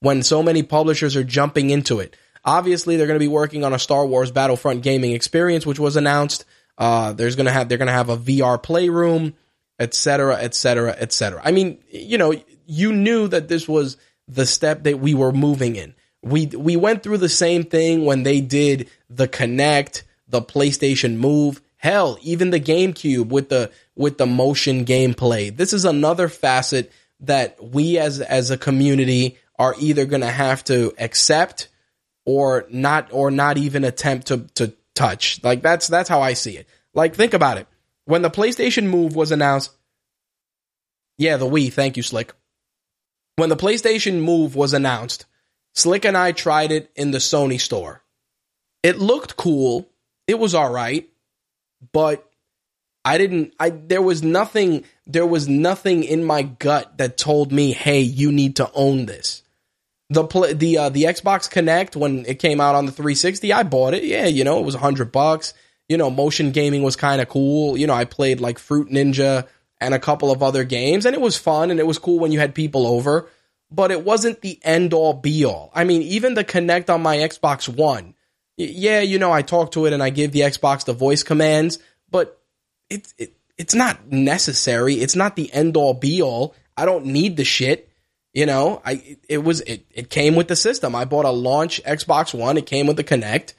when so many publishers are jumping into it. Obviously, they're going to be working on a Star Wars Battlefront gaming experience, which was announced. Uh, there's going to have they're going to have a VR playroom, etc., etc., etc. I mean, you know, you knew that this was the step that we were moving in. We we went through the same thing when they did the Kinect, the PlayStation Move, hell, even the GameCube with the with the motion gameplay. This is another facet that we as as a community are either going to have to accept or not or not even attempt to to touch. Like that's that's how I see it. Like think about it. When the PlayStation Move was announced, yeah, the Wii, thank you Slick. When the PlayStation Move was announced, Slick and I tried it in the Sony store. It looked cool. It was all right, but I didn't I there was nothing there was nothing in my gut that told me, "Hey, you need to own this." The the uh, the Xbox Kinect when it came out on the 360, I bought it. Yeah, you know, it was 100 bucks. You know, motion gaming was kind of cool. You know, I played like Fruit Ninja and a couple of other games and it was fun and it was cool when you had people over but it wasn't the end all be all. I mean, even the Kinect on my Xbox One, yeah, you know, I talk to it and I give the Xbox the voice commands, but it's it, it's not necessary. It's not the end all be all. I don't need the shit. You know, I it was it it came with the system. I bought a launch Xbox One. It came with the Kinect,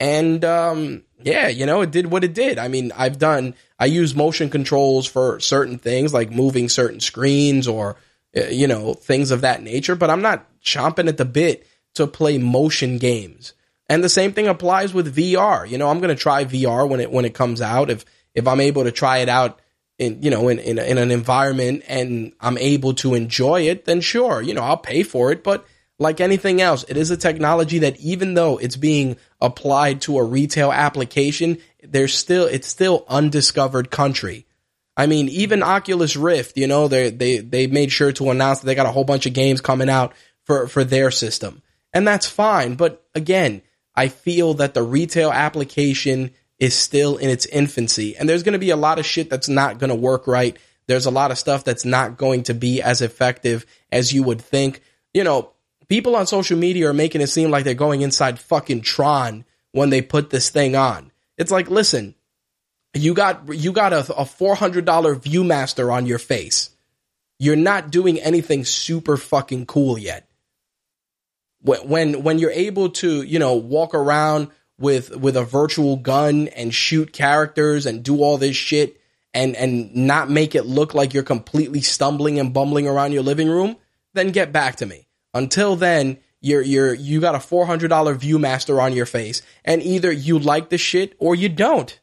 and um, yeah, you know, it did what it did. I mean, I've done I use motion controls for certain things like moving certain screens or uh, you know things of that nature, but I'm not chomping at the bit to play motion games. And the same thing applies with VR. You know, I'm going to try VR when it when it comes out. If if I'm able to try it out in you know in, in in an environment and I'm able to enjoy it, then sure, you know, I'll pay for it. But like anything else, it is a technology that even though it's being applied to a retail application, there's still it's still undiscovered country. I mean, even Oculus Rift, you know, they they they made sure to announce that they got a whole bunch of games coming out for for their system. And that's fine, but again, I feel that the retail application is still in its infancy. And there's going to be a lot of shit that's not going to work right. There's a lot of stuff that's not going to be as effective as you would think. You know, people on social media are making it seem like they're going inside fucking Tron when they put this thing on. It's like, listen, you got you got a, a four hundred dollar ViewMaster on your face. You're not doing anything super fucking cool yet. When when when you're able to you know walk around with with a virtual gun and shoot characters and do all this shit and and not make it look like you're completely stumbling and bumbling around your living room, then get back to me. Until then, you're you're you got a four hundred dollar ViewMaster on your face, and either you like the shit or you don't.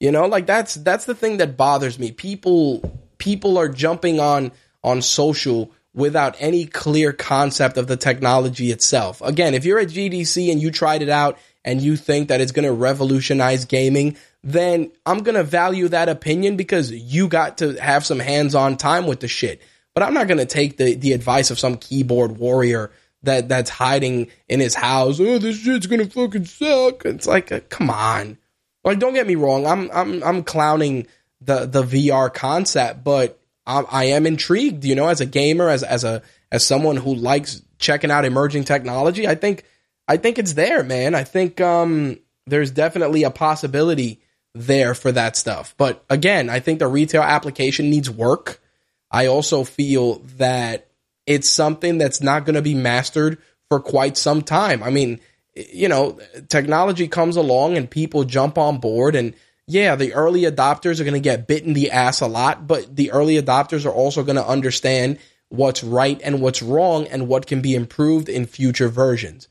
You know, like that's that's the thing that bothers me. People people are jumping on on social without any clear concept of the technology itself. Again, if you're at GDC and you tried it out and you think that it's going to revolutionize gaming, then I'm going to value that opinion because you got to have some hands-on time with the shit. But I'm not going to take the the advice of some keyboard warrior that that's hiding in his house. Oh, this shit's going to fucking suck. It's like, uh, come on. Like, don't get me wrong. I'm I'm I'm clowning the the VR concept, but I, I am intrigued. You know, as a gamer, as as a as someone who likes checking out emerging technology, I think I think it's there, man. I think um, there's definitely a possibility there for that stuff. But again, I think the retail application needs work. I also feel that it's something that's not going to be mastered for quite some time. I mean, you know, technology comes along and people jump on board and yeah, the early adopters are going to get bit in the ass a lot, but the early adopters are also going to understand what's right and what's wrong and what can be improved in future versions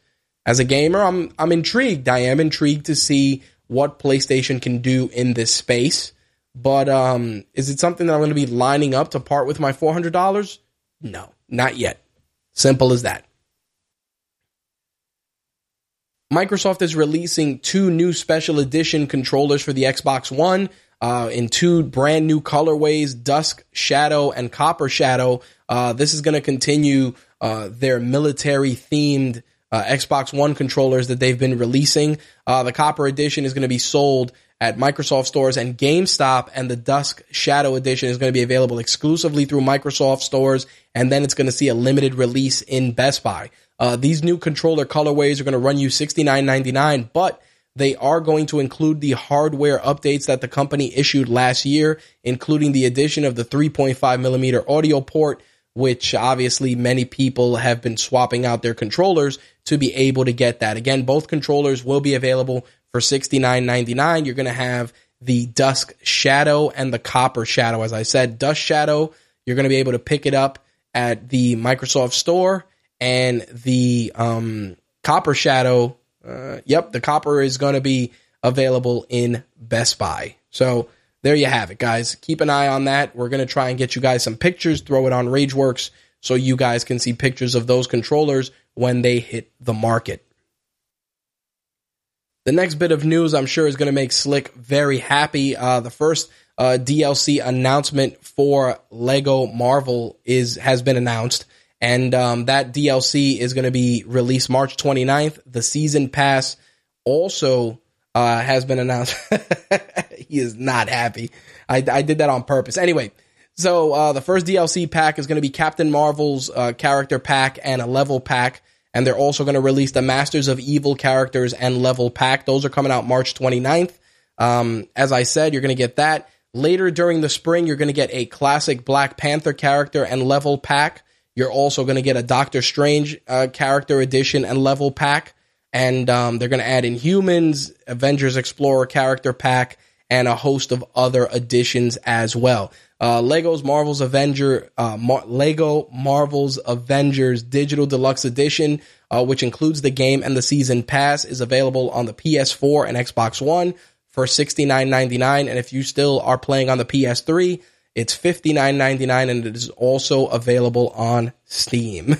as a gamer, I'm I'm intrigued. I am intrigued to see what PlayStation can do in this space. But um, is it something that I'm going to be lining up to part with my four hundred dollars? No, not yet. Simple as that. Microsoft is releasing two new special edition controllers for the Xbox One uh, in two brand new colorways Dusk Shadow and Copper Shadow. Uh, this is going to continue uh, their military themed uh, Xbox One controllers that they've been releasing. Uh, the Copper Edition is going to be sold at Microsoft stores and GameStop, and the Dusk Shadow Edition is going to be available exclusively through Microsoft stores, and then it's going to see a limited release in Best Buy. Uh, these new controller colorways are going to run you sixty nine ninety nine, but they are going to include the hardware updates that the company issued last year, including the addition of the 3.5 millimeter audio port, which obviously many people have been swapping out their controllers to be able to get that. Again, both controllers will be available for $69.99. You're going to have the Dusk Shadow and the Copper Shadow. As I said, Dusk Shadow, you're going to be able to pick it up at the Microsoft Store, and the um, Copper Shadow, uh, yep, the Copper is going to be available in Best Buy. So there you have it, guys. Keep an eye on that. We're going to try and get you guys some pictures, throw it on Rageworks so you guys can see pictures of those controllers when they hit the market. The next bit of news I'm sure is going to make Slick very happy. Uh, the first uh, DLC announcement for Lego Marvel is has been announced, and um, that DLC is going to be released March 29th. The season pass also uh, has been announced. he is not happy. I, I, did that on purpose. Anyway, so uh, the first DLC pack is going to be Captain Marvel's uh, character pack and a level pack. And they're also going to release the Masters of Evil characters and level pack. Those are coming out March 29th. Um, as I said, you're going to get that. Later during the spring, you're going to get a classic Black Panther character and level pack. You're also going to get a Doctor Strange uh, character edition and level pack. And um, they're going to add Inhumans, Avengers Explorer character pack, and a host of other additions as well. Uh, Lego's Marvel's Avenger, uh, Mar- Lego Marvel's Avengers Digital Deluxe Edition, uh, which includes the game and the season pass, is available on the PS4 and Xbox One for $69.99. And if you still are playing on the PS3, it's $59.99 and it is also available on Steam.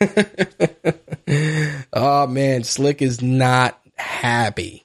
oh man, Slick is not happy.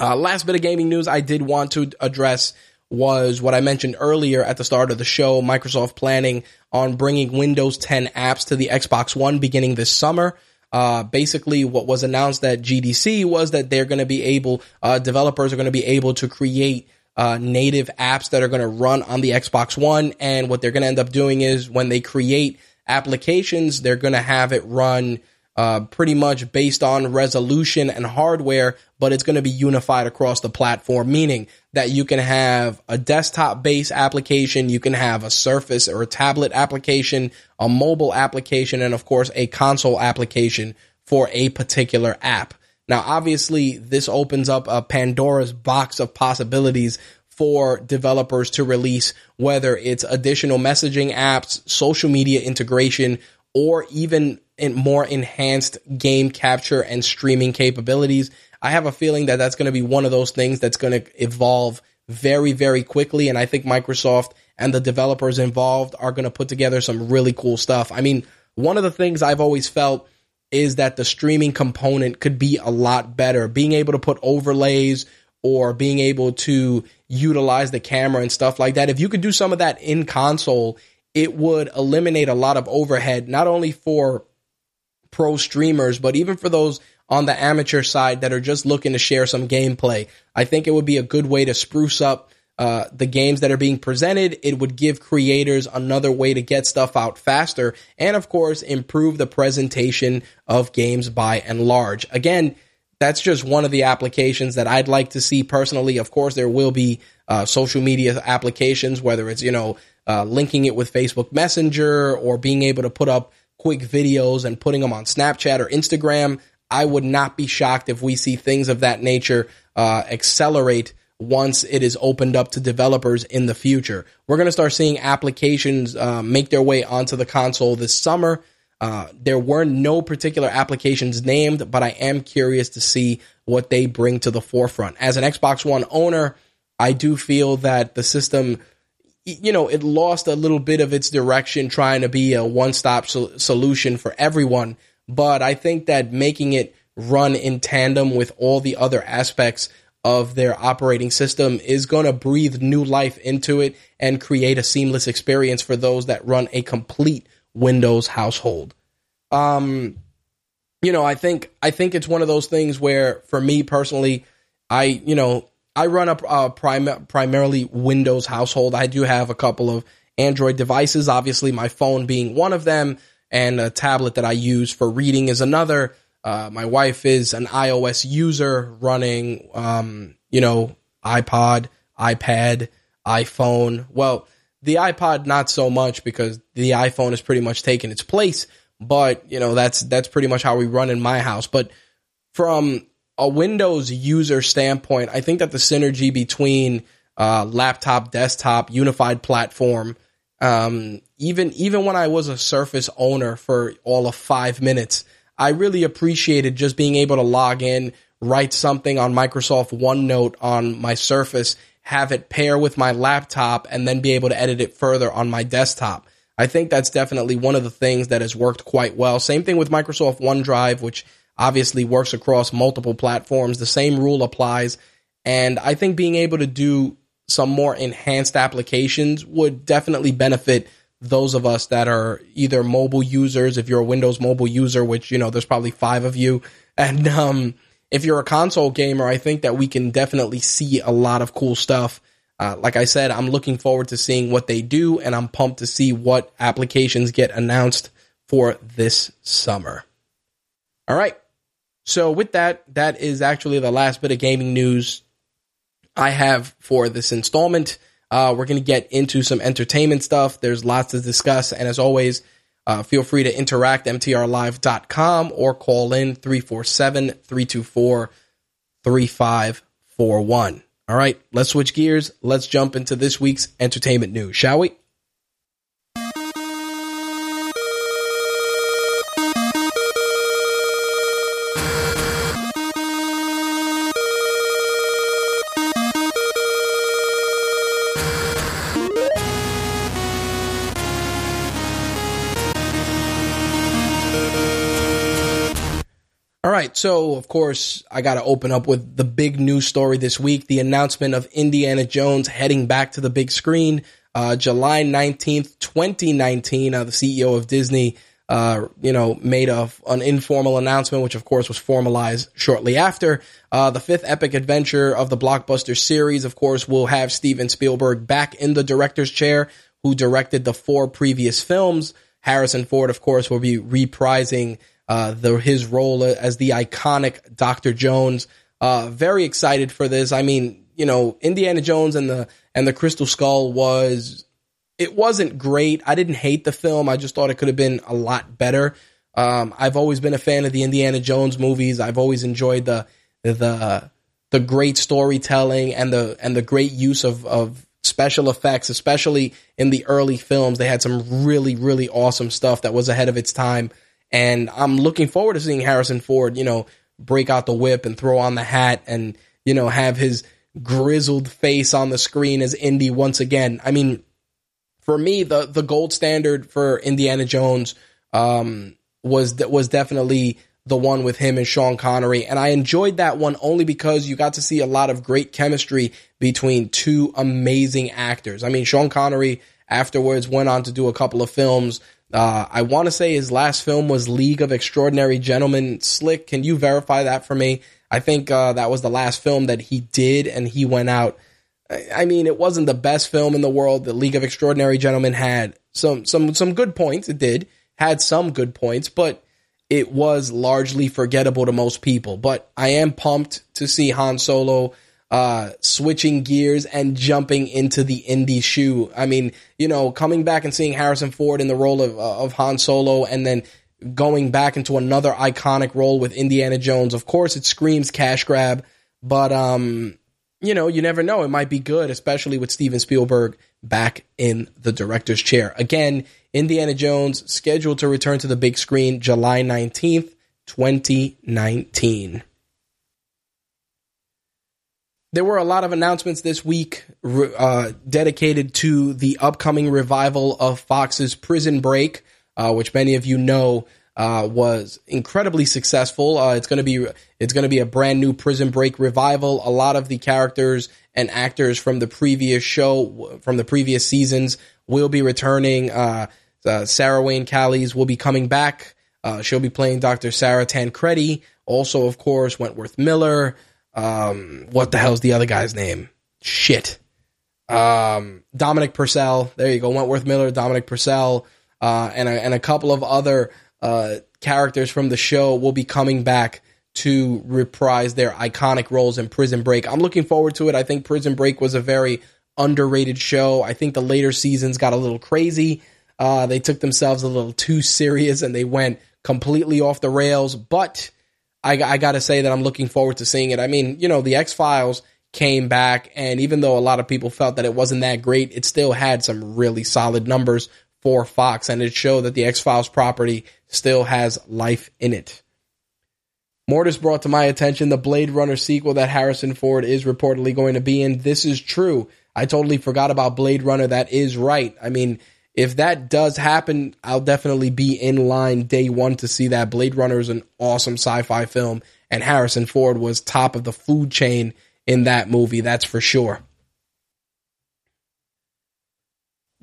Uh, last bit of gaming news I did want to address was what I mentioned earlier at the start of the show Microsoft planning on bringing Windows 10 apps to the Xbox One beginning this summer. Uh, basically, what was announced at GDC was that they're going to be able, uh, developers are going to be able to create uh, native apps that are going to run on the Xbox One. And what they're going to end up doing is when they create applications, they're going to have it run uh, pretty much based on resolution and hardware, but it's going to be unified across the platform, meaning that you can have a desktop based application, you can have a Surface or a tablet application, a mobile application, and of course a console application for a particular app. Now, obviously, this opens up a Pandora's box of possibilities for developers to release, whether it's additional messaging apps, social media integration, or even in more enhanced game capture and streaming capabilities. I have a feeling that that's going to be one of those things that's going to evolve very, very quickly. And I think Microsoft and the developers involved are going to put together some really cool stuff. I mean, one of the things I've always felt is that the streaming component could be a lot better. Being able to put overlays or being able to utilize the camera and stuff like that. If you could do some of that in console, it would eliminate a lot of overhead, not only for pro streamers, but even for those on the amateur side that are just looking to share some gameplay. I think it would be a good way to spruce up uh, the games that are being presented. It would give creators another way to get stuff out faster, and of course, improve the presentation of games by and large. Again, that's just one of the applications that I'd like to see personally. Of course, there will be uh, social media applications, whether it's you know uh, linking it with Facebook Messenger or being able to put up quick videos and putting them on Snapchat or Instagram. I would not be shocked if we see things of that nature uh, accelerate once it is opened up to developers in the future. We're going to start seeing applications uh, make their way onto the console this summer. Uh, there were no particular applications named, but I am curious to see what they bring to the forefront. As an Xbox One owner, I do feel that the system, you know, it lost a little bit of its direction trying to be a one stop so- solution for everyone. But I think that making it run in tandem with all the other aspects of their operating system is going to breathe new life into it and create a seamless experience for those that run a complete Windows household. Um, you know, I think I think it's one of those things where, for me personally, I you know I run a uh, prim- primarily Windows household. I do have a couple of Android devices, obviously my phone being one of them, and a tablet that I use for reading is another. Uh, my wife is an iOS user running, um, you know, iPod, iPad, iPhone. Well, the iPod not so much because the iPhone has pretty much taken its place. But you know, that's that's pretty much how we run in my house. But from a Windows user standpoint, I think that the synergy between uh, laptop, desktop, unified platform, um, even even when I was a Surface owner for all of five minutes, I really appreciated just being able to log in, write something on Microsoft OneNote on my Surface, have it pair with my laptop, and then be able to edit it further on my desktop. I think that's definitely one of the things that has worked quite well. Same thing with Microsoft OneDrive, which obviously works across multiple platforms. The same rule applies. And I think being able to do some more enhanced applications would definitely benefit those of us that are either mobile users, if you're a Windows mobile user, which, you know, there's probably five of you. And um, if you're a console gamer, I think that we can definitely see a lot of cool stuff uh, like I said, I'm looking forward to seeing what they do, and I'm pumped to see what applications get announced for this summer. All right. So with that, that is actually the last bit of gaming news I have for this installment. Uh, we're going to get into some entertainment stuff. There's lots to discuss. And as always, uh, feel free to interact mtrlive.com or call in 347 324 3541. All right, let's switch gears. Let's jump into this week's entertainment news, shall we? Right, so of course, I got to open up with the big news story this week the announcement of Indiana Jones heading back to the big screen. Uh, July 19th, 2019, uh, the CEO of Disney, uh, you know, made a, an informal announcement, which of course was formalized shortly after. Uh, the fifth epic adventure of the blockbuster series, of course, will have Steven Spielberg back in the director's chair, who directed the four previous films. Harrison Ford, of course, will be reprising uh, the, his role as the iconic Dr. Jones. Uh, very excited for this. I mean, you know, Indiana Jones and the and the Crystal Skull was it wasn't great. I didn't hate the film. I just thought it could have been a lot better. Um, I've always been a fan of the Indiana Jones movies. I've always enjoyed the the the great storytelling and the and the great use of of special effects, especially in the early films. They had some really really awesome stuff that was ahead of its time. And I'm looking forward to seeing Harrison Ford, you know, break out the whip and throw on the hat and, you know, have his grizzled face on the screen as Indy once again. I mean, for me, the the gold standard for Indiana Jones um, was was definitely the one with him and Sean Connery, and I enjoyed that one only because you got to see a lot of great chemistry between two amazing actors. I mean, Sean Connery afterwards went on to do a couple of films uh, I want to say his last film was League of Extraordinary Gentlemen. Slick, can you verify that for me? I think uh, that was the last film that he did, and he went out. I mean, it wasn't the best film in the world. The League of Extraordinary Gentlemen had some some some good points. It did had some good points, but it was largely forgettable to most people. But I am pumped to see Han Solo uh, switching gears and jumping into the indie shoe. I mean, you know, coming back and seeing Harrison Ford in the role of, uh, of Han Solo and then going back into another iconic role with Indiana Jones. Of course, it screams cash grab, but, um, you know, you never know. It might be good, especially with Steven Spielberg back in the director's chair. Again, Indiana Jones scheduled to return to the big screen July 19th, 2019 there were a lot of announcements this week uh, dedicated to the upcoming revival of Fox's Prison Break, uh, which many of you know uh, was incredibly successful. Uh, it's going to be it's going to be a brand new Prison Break revival. A lot of the characters and actors from the previous show, from the previous seasons, will be returning. Uh, uh, Sarah Wayne Callies will be coming back. she'll be playing Dr. Sarah Tancredi. Also, of course, Wentworth Miller um, what the hell's the other guy's name? Shit. Um, Dominic Purcell. There you go. Wentworth Miller, Dominic Purcell, uh, and a, and a couple of other uh, characters from the show will be coming back to reprise their iconic roles in Prison Break. I'm looking forward to it. I think Prison Break was a very underrated show. I think the later seasons got a little crazy. Uh, they took themselves a little too serious and they went completely off the rails. But I, I got to say that I'm looking forward to seeing it. I mean, you know, the X Files came back, and even though a lot of people felt that it wasn't that great, it still had some really solid numbers for Fox, and it showed that the X Files property still has life in it. Mortis brought to my attention the Blade Runner sequel that Harrison Ford is reportedly going to be in. This is true. I totally forgot about Blade Runner. That is right. I mean, if that does happen, I'll definitely be in line day one to see that. Blade Runner is an awesome sci fi film, and Harrison Ford was top of the food chain in that movie, that's for sure.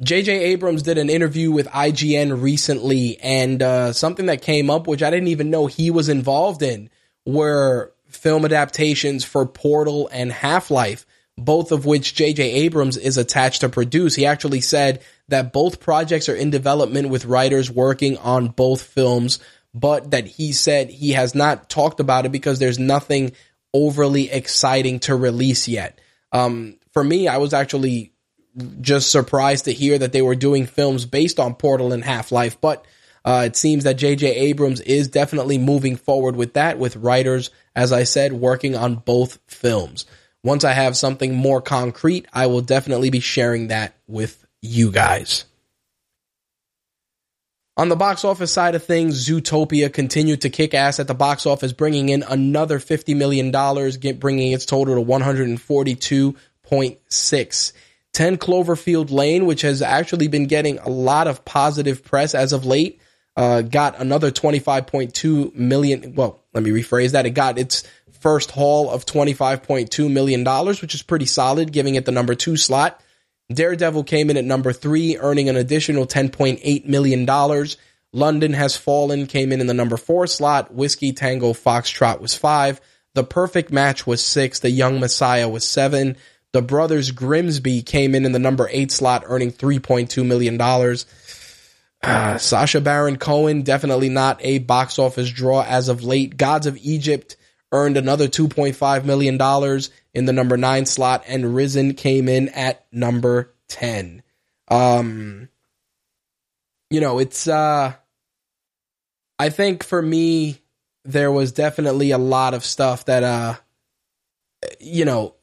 J.J. Abrams did an interview with IGN recently, and uh, something that came up, which I didn't even know he was involved in, were film adaptations for Portal and Half Life, both of which J.J. Abrams is attached to produce. He actually said that both projects are in development with writers working on both films, but that he said he has not talked about it because there's nothing overly exciting to release yet. Um, for me, I was actually just surprised to hear that they were doing films based on Portal and Half Life, but uh, it seems that J.J. Abrams is definitely moving forward with that, with writers, as I said, working on both films. Once I have something more concrete, I will definitely be sharing that with you guys. On the box office side of things, Zootopia continued to kick ass at the box office, bringing in another $50 million, bringing its total to 142.6. 10 Cloverfield Lane, which has actually been getting a lot of positive press as of late, uh, got another 25.2 million. Well, let me rephrase that. It got its first haul of $25.2 million, which is pretty solid, giving it the number two slot. Daredevil came in at number three, earning an additional $10.8 million. London Has Fallen came in in the number four slot. Whiskey Tango Foxtrot was five. The Perfect Match was six. The Young Messiah was seven. The Brothers Grimsby came in in the number eight slot, earning $3.2 million. Uh, Sacha Baron Cohen, definitely not a box office draw as of late. Gods of Egypt earned another $2.5 million in the number nine slot, and Risen came in at number 10. Um, you know, it's, uh, I think for me, there was definitely a lot of stuff that, uh, you know,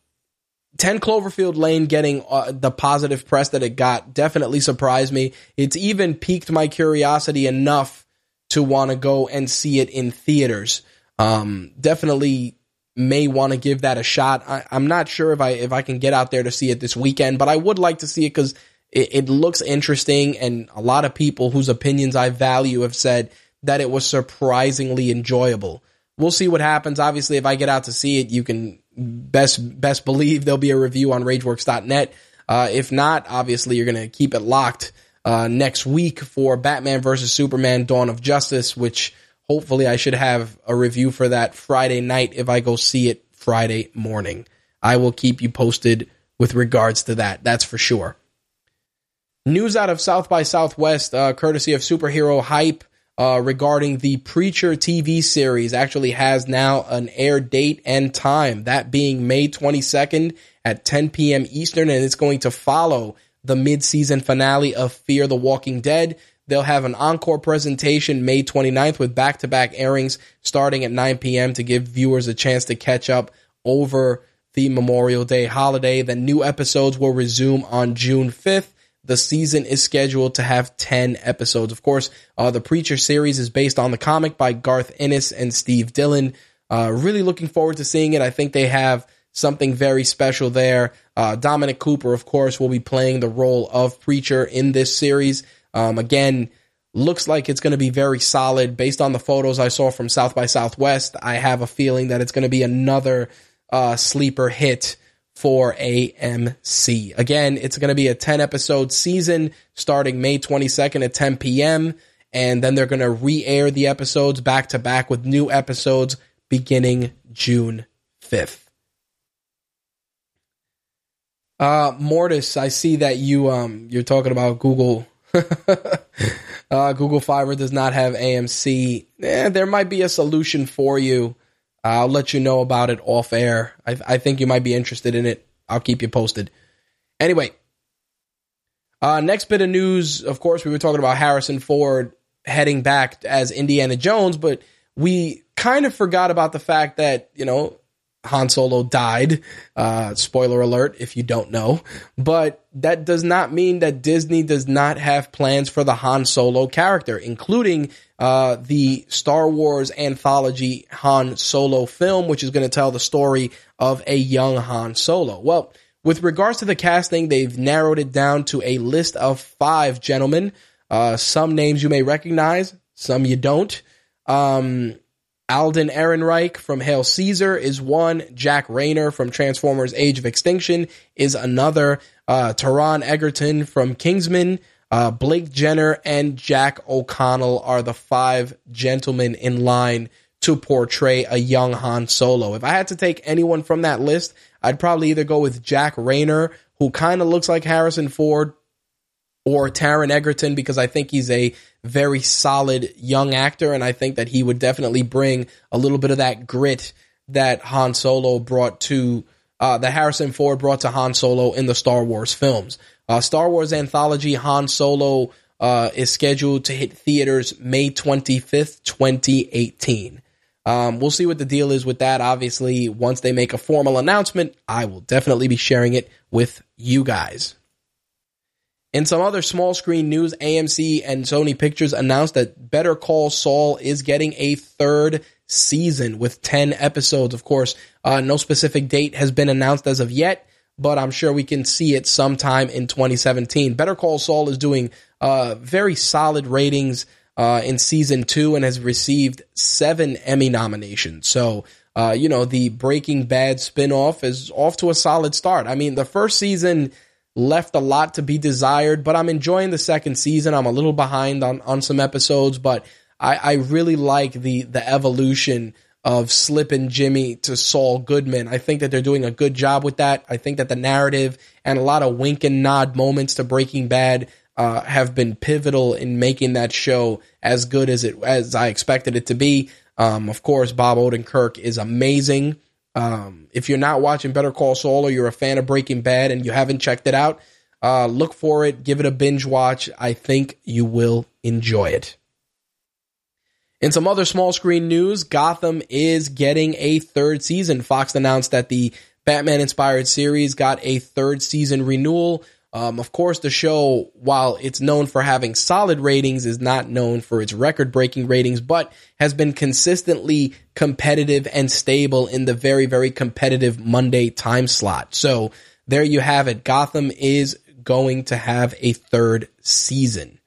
10 Cloverfield Lane getting uh, the positive press that it got definitely surprised me. It's even piqued my curiosity enough to want to go and see it in theaters. Um, definitely may want to give that a shot. I, am not sure if I if I can get out there to see it this weekend, but I would like to see it because it, it looks interesting, and a lot of people whose opinions I value have said that it was surprisingly enjoyable. We'll see what happens. Obviously, if I get out to see it, you can best best believe there'll be a review on RageWorks.net. Uh, if not, obviously you're gonna keep it locked uh, next week for Batman versus Superman: Dawn of Justice, which hopefully I should have a review for that Friday night if I go see it Friday morning. I will keep you posted with regards to that. That's for sure. News out of South by Southwest, uh, courtesy of Superhero Hype uh, regarding the Preacher TV series actually has now an air date and time, that being May 22nd at 10 p.m. Eastern, and it's going to follow the mid-season finale of Fear the Walking Dead. They'll have an encore presentation May 29th with back-to-back airings starting at 9 p.m. to give viewers a chance to catch up over the Memorial Day holiday. The new episodes will resume on June 5th the season is scheduled to have 10 episodes. Of course, uh, the Preacher series is based on the comic by Garth Ennis and Steve Dillon. Uh, really looking forward to seeing it. I think they have something very special there. Uh, Dominic Cooper, of course, will be playing the role of Preacher in this series. Um, again, looks like it's going to be very solid based on the photos I saw from South by Southwest. I have a feeling that it's going to be another uh, sleeper hit for AMC. Again, it's going to be a 10 episode season starting May 22nd at 10 p.m. And then they're going to re air the episodes back to back with new episodes beginning June 5th. Uh, Mortis, I see that you um you're talking about Google. uh, Google Fiber does not have AMC. Eh, there might be a solution for you I'll let you know about it off air. I, I think you might be interested in it. I'll keep you posted. Anyway, uh, next bit of news. Of course, we were talking about Harrison Ford heading back as Indiana Jones, but we kind of forgot about the fact that you know Han Solo died. Uh, spoiler alert if you don't know. But that does not mean that Disney does not have plans for the Han Solo character, including uh, the Star Wars anthology Han Solo film, which is going to tell the story of a young Han Solo. Well, with regards to the casting, they've narrowed it down to a list of five gentlemen. Uh, some names you may recognize, some you don't. Um, Alden Ehrenreich from Hail Caesar is one. Jack Reynor from Transformers Age of Extinction is another. Uh, Taron Egerton from Kingsman, uh, Blake Jenner, and Jack O'Connell are the five gentlemen in line to portray a young Han Solo. If I had to take anyone from that list, I'd probably either go with Jack Reynor, who kind of looks like Harrison Ford, or Taron Egerton because I think he's a very solid young actor, and I think that he would definitely bring a little bit of that grit that Han Solo brought to uh, that Harrison Ford brought to Han Solo in the Star Wars films. Uh, Star Wars anthology Han Solo uh, is scheduled to hit theaters May 25th, 2018. Um, we'll see what the deal is with that. Obviously, once they make a formal announcement, I will definitely be sharing it with you guys. In some other small screen news, AMC and Sony Pictures announced that Better Call Saul is getting a third season with 10 episodes. Of course, uh, no specific date has been announced as of yet, but I'm sure we can see it sometime in 2017. Better Call Saul is doing uh, very solid ratings uh, in season two and has received seven Emmy nominations. So, uh, you know, the Breaking Bad spinoff is off to a solid start. I mean, the first season left a lot to be desired, but I'm enjoying the second season. I'm a little behind on, on some episodes, but I, I really like the the evolution of Slippin' Jimmy to Saul Goodman. I think that they're doing a good job with that. I think that the narrative and a lot of wink and nod moments to Breaking Bad uh, have been pivotal in making that show as good as it as I expected it to be. Um, of course, Bob Odenkirk is amazing. Um, if you're not watching Better Call Saul or you're a fan of Breaking Bad and you haven't checked it out, uh, look for it. Give it a binge watch. I think you will enjoy it. In some other small screen news, Gotham is getting a third season. Fox announced that the Batman inspired series got a third season renewal. Um, of course, the show, while it's known for having solid ratings, is not known for its record breaking ratings, but has been consistently competitive and stable in the very, very competitive Monday time slot. So there you have it. Gotham is going to have a third season.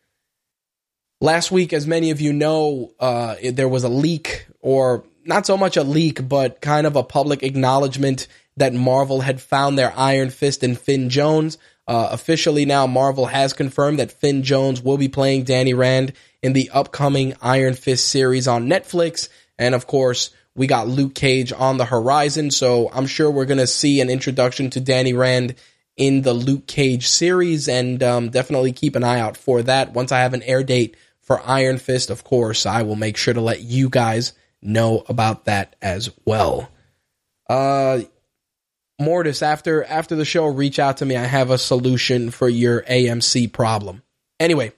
Last week, as many of you know, uh, there was a leak, or not so much a leak, but kind of a public acknowledgement that Marvel had found their Iron Fist in Finn Jones. Uh, officially now, Marvel has confirmed that Finn Jones will be playing Danny Rand in the upcoming Iron Fist series on Netflix. And of course, we got Luke Cage on the horizon, so I'm sure we're going to see an introduction to Danny Rand in the Luke Cage series, and um, definitely keep an eye out for that. Once I have an air date for Iron Fist, of course, I will make sure to let you guys know about that as well. Uh, Mortis, after after the show, reach out to me. I have a solution for your AMC problem. Anyway,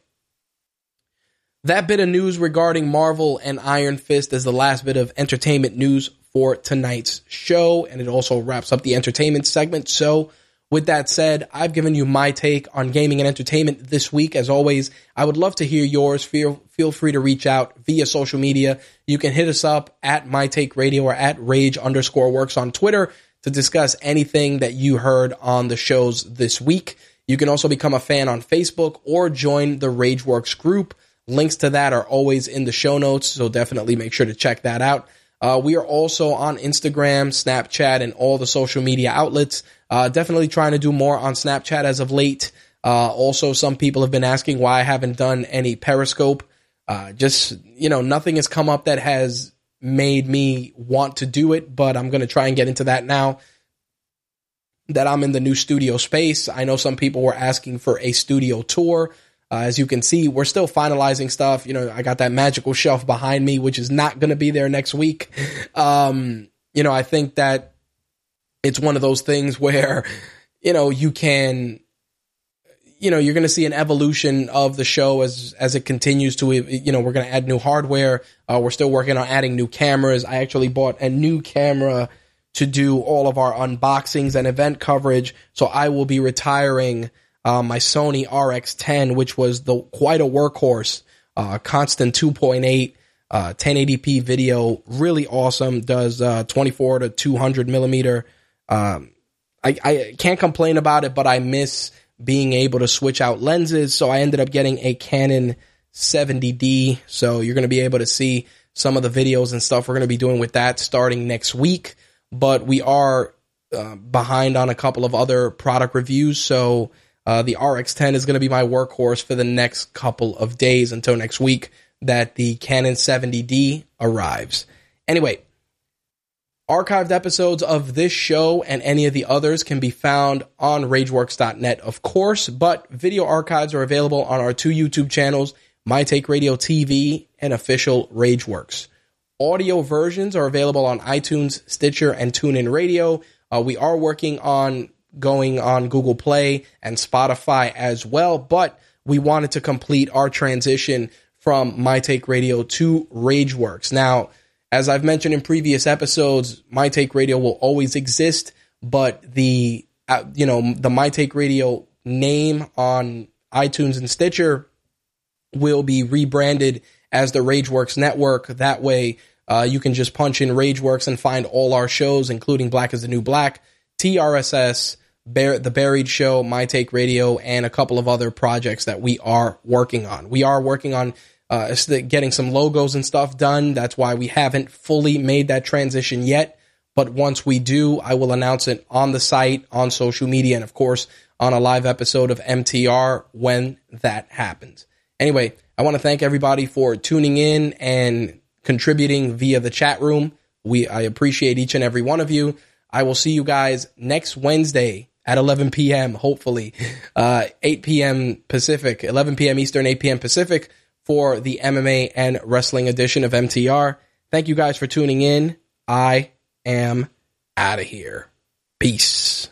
that bit of news regarding Marvel and Iron Fist is the last bit of entertainment news for tonight's show, and it also wraps up the entertainment segment. So with that said, I've given you my take on gaming and entertainment this week. As always, I would love to hear yours. Feel feel free to reach out via social media. You can hit us up at My Take Radio or at Rage underscore Works on Twitter to discuss anything that you heard on the shows this week. You can also become a fan on Facebook or join the RageWorks group. Links to that are always in the show notes, so definitely make sure to check that out. Uh, we are also on Instagram, Snapchat, and all the social media outlets. Uh, definitely trying to do more on Snapchat as of late. Uh, also, some people have been asking why I haven't done any Periscope. Uh, just, you know, nothing has come up that has made me want to do it, but I'm going to try and get into that now that I'm in the new studio space. I know some people were asking for a studio tour. Uh, as you can see, we're still finalizing stuff. You know, I got that magical shelf behind me, which is not going to be there next week. Um, you know, I think that it's one of those things where, you know, you can, you know, you're going to see an evolution of the show as as it continues to, you know, we're going to add new hardware. Uh, we're still working on adding new cameras. I actually bought a new camera to do all of our unboxings and event coverage. So I will be retiring uh, my Sony RX10, which was the quite a workhorse, uh, constant 2.8, uh, 1080p video, really awesome. Does uh, 24 to 200 millimeter. Um, I, I can't complain about it, but I miss being able to switch out lenses. So I ended up getting a Canon 70D. So you're going to be able to see some of the videos and stuff we're going to be doing with that starting next week. But we are uh, behind on a couple of other product reviews. So uh, the RX10 is going to be my workhorse for the next couple of days until next week that the Canon 70D arrives. Anyway, Archived episodes of this show and any of the others can be found on rageworks.net, of course, but video archives are available on our two YouTube channels, My Take Radio TV and Official Rageworks. Audio versions are available on iTunes, Stitcher, and TuneIn Radio. Uh, we are working on going on Google Play and Spotify as well, but we wanted to complete our transition from My Take Radio to Rageworks. Now, as I've mentioned in previous episodes, My Take Radio will always exist, but the uh, you know the My Take Radio name on iTunes and Stitcher will be rebranded as the Rageworks Network. That way, uh, you can just punch in Rageworks and find all our shows, including Black is the New Black, TRSS, Bear, The Buried Show, My Take Radio, and a couple of other projects that we are working on. We are working on uh, getting some logos and stuff done. That's why we haven't fully made that transition yet. But once we do, I will announce it on the site, on social media, and of course on a live episode of MTR when that happens. Anyway, I want to thank everybody for tuning in and contributing via the chat room. We I appreciate each and every one of you. I will see you guys next Wednesday at 11 p.m. Hopefully, uh, 8 p.m. Pacific, 11 p.m. Eastern, 8 p.m. Pacific for the MMA and wrestling edition of MTR. Thank you guys for tuning in. I am out of here. Peace.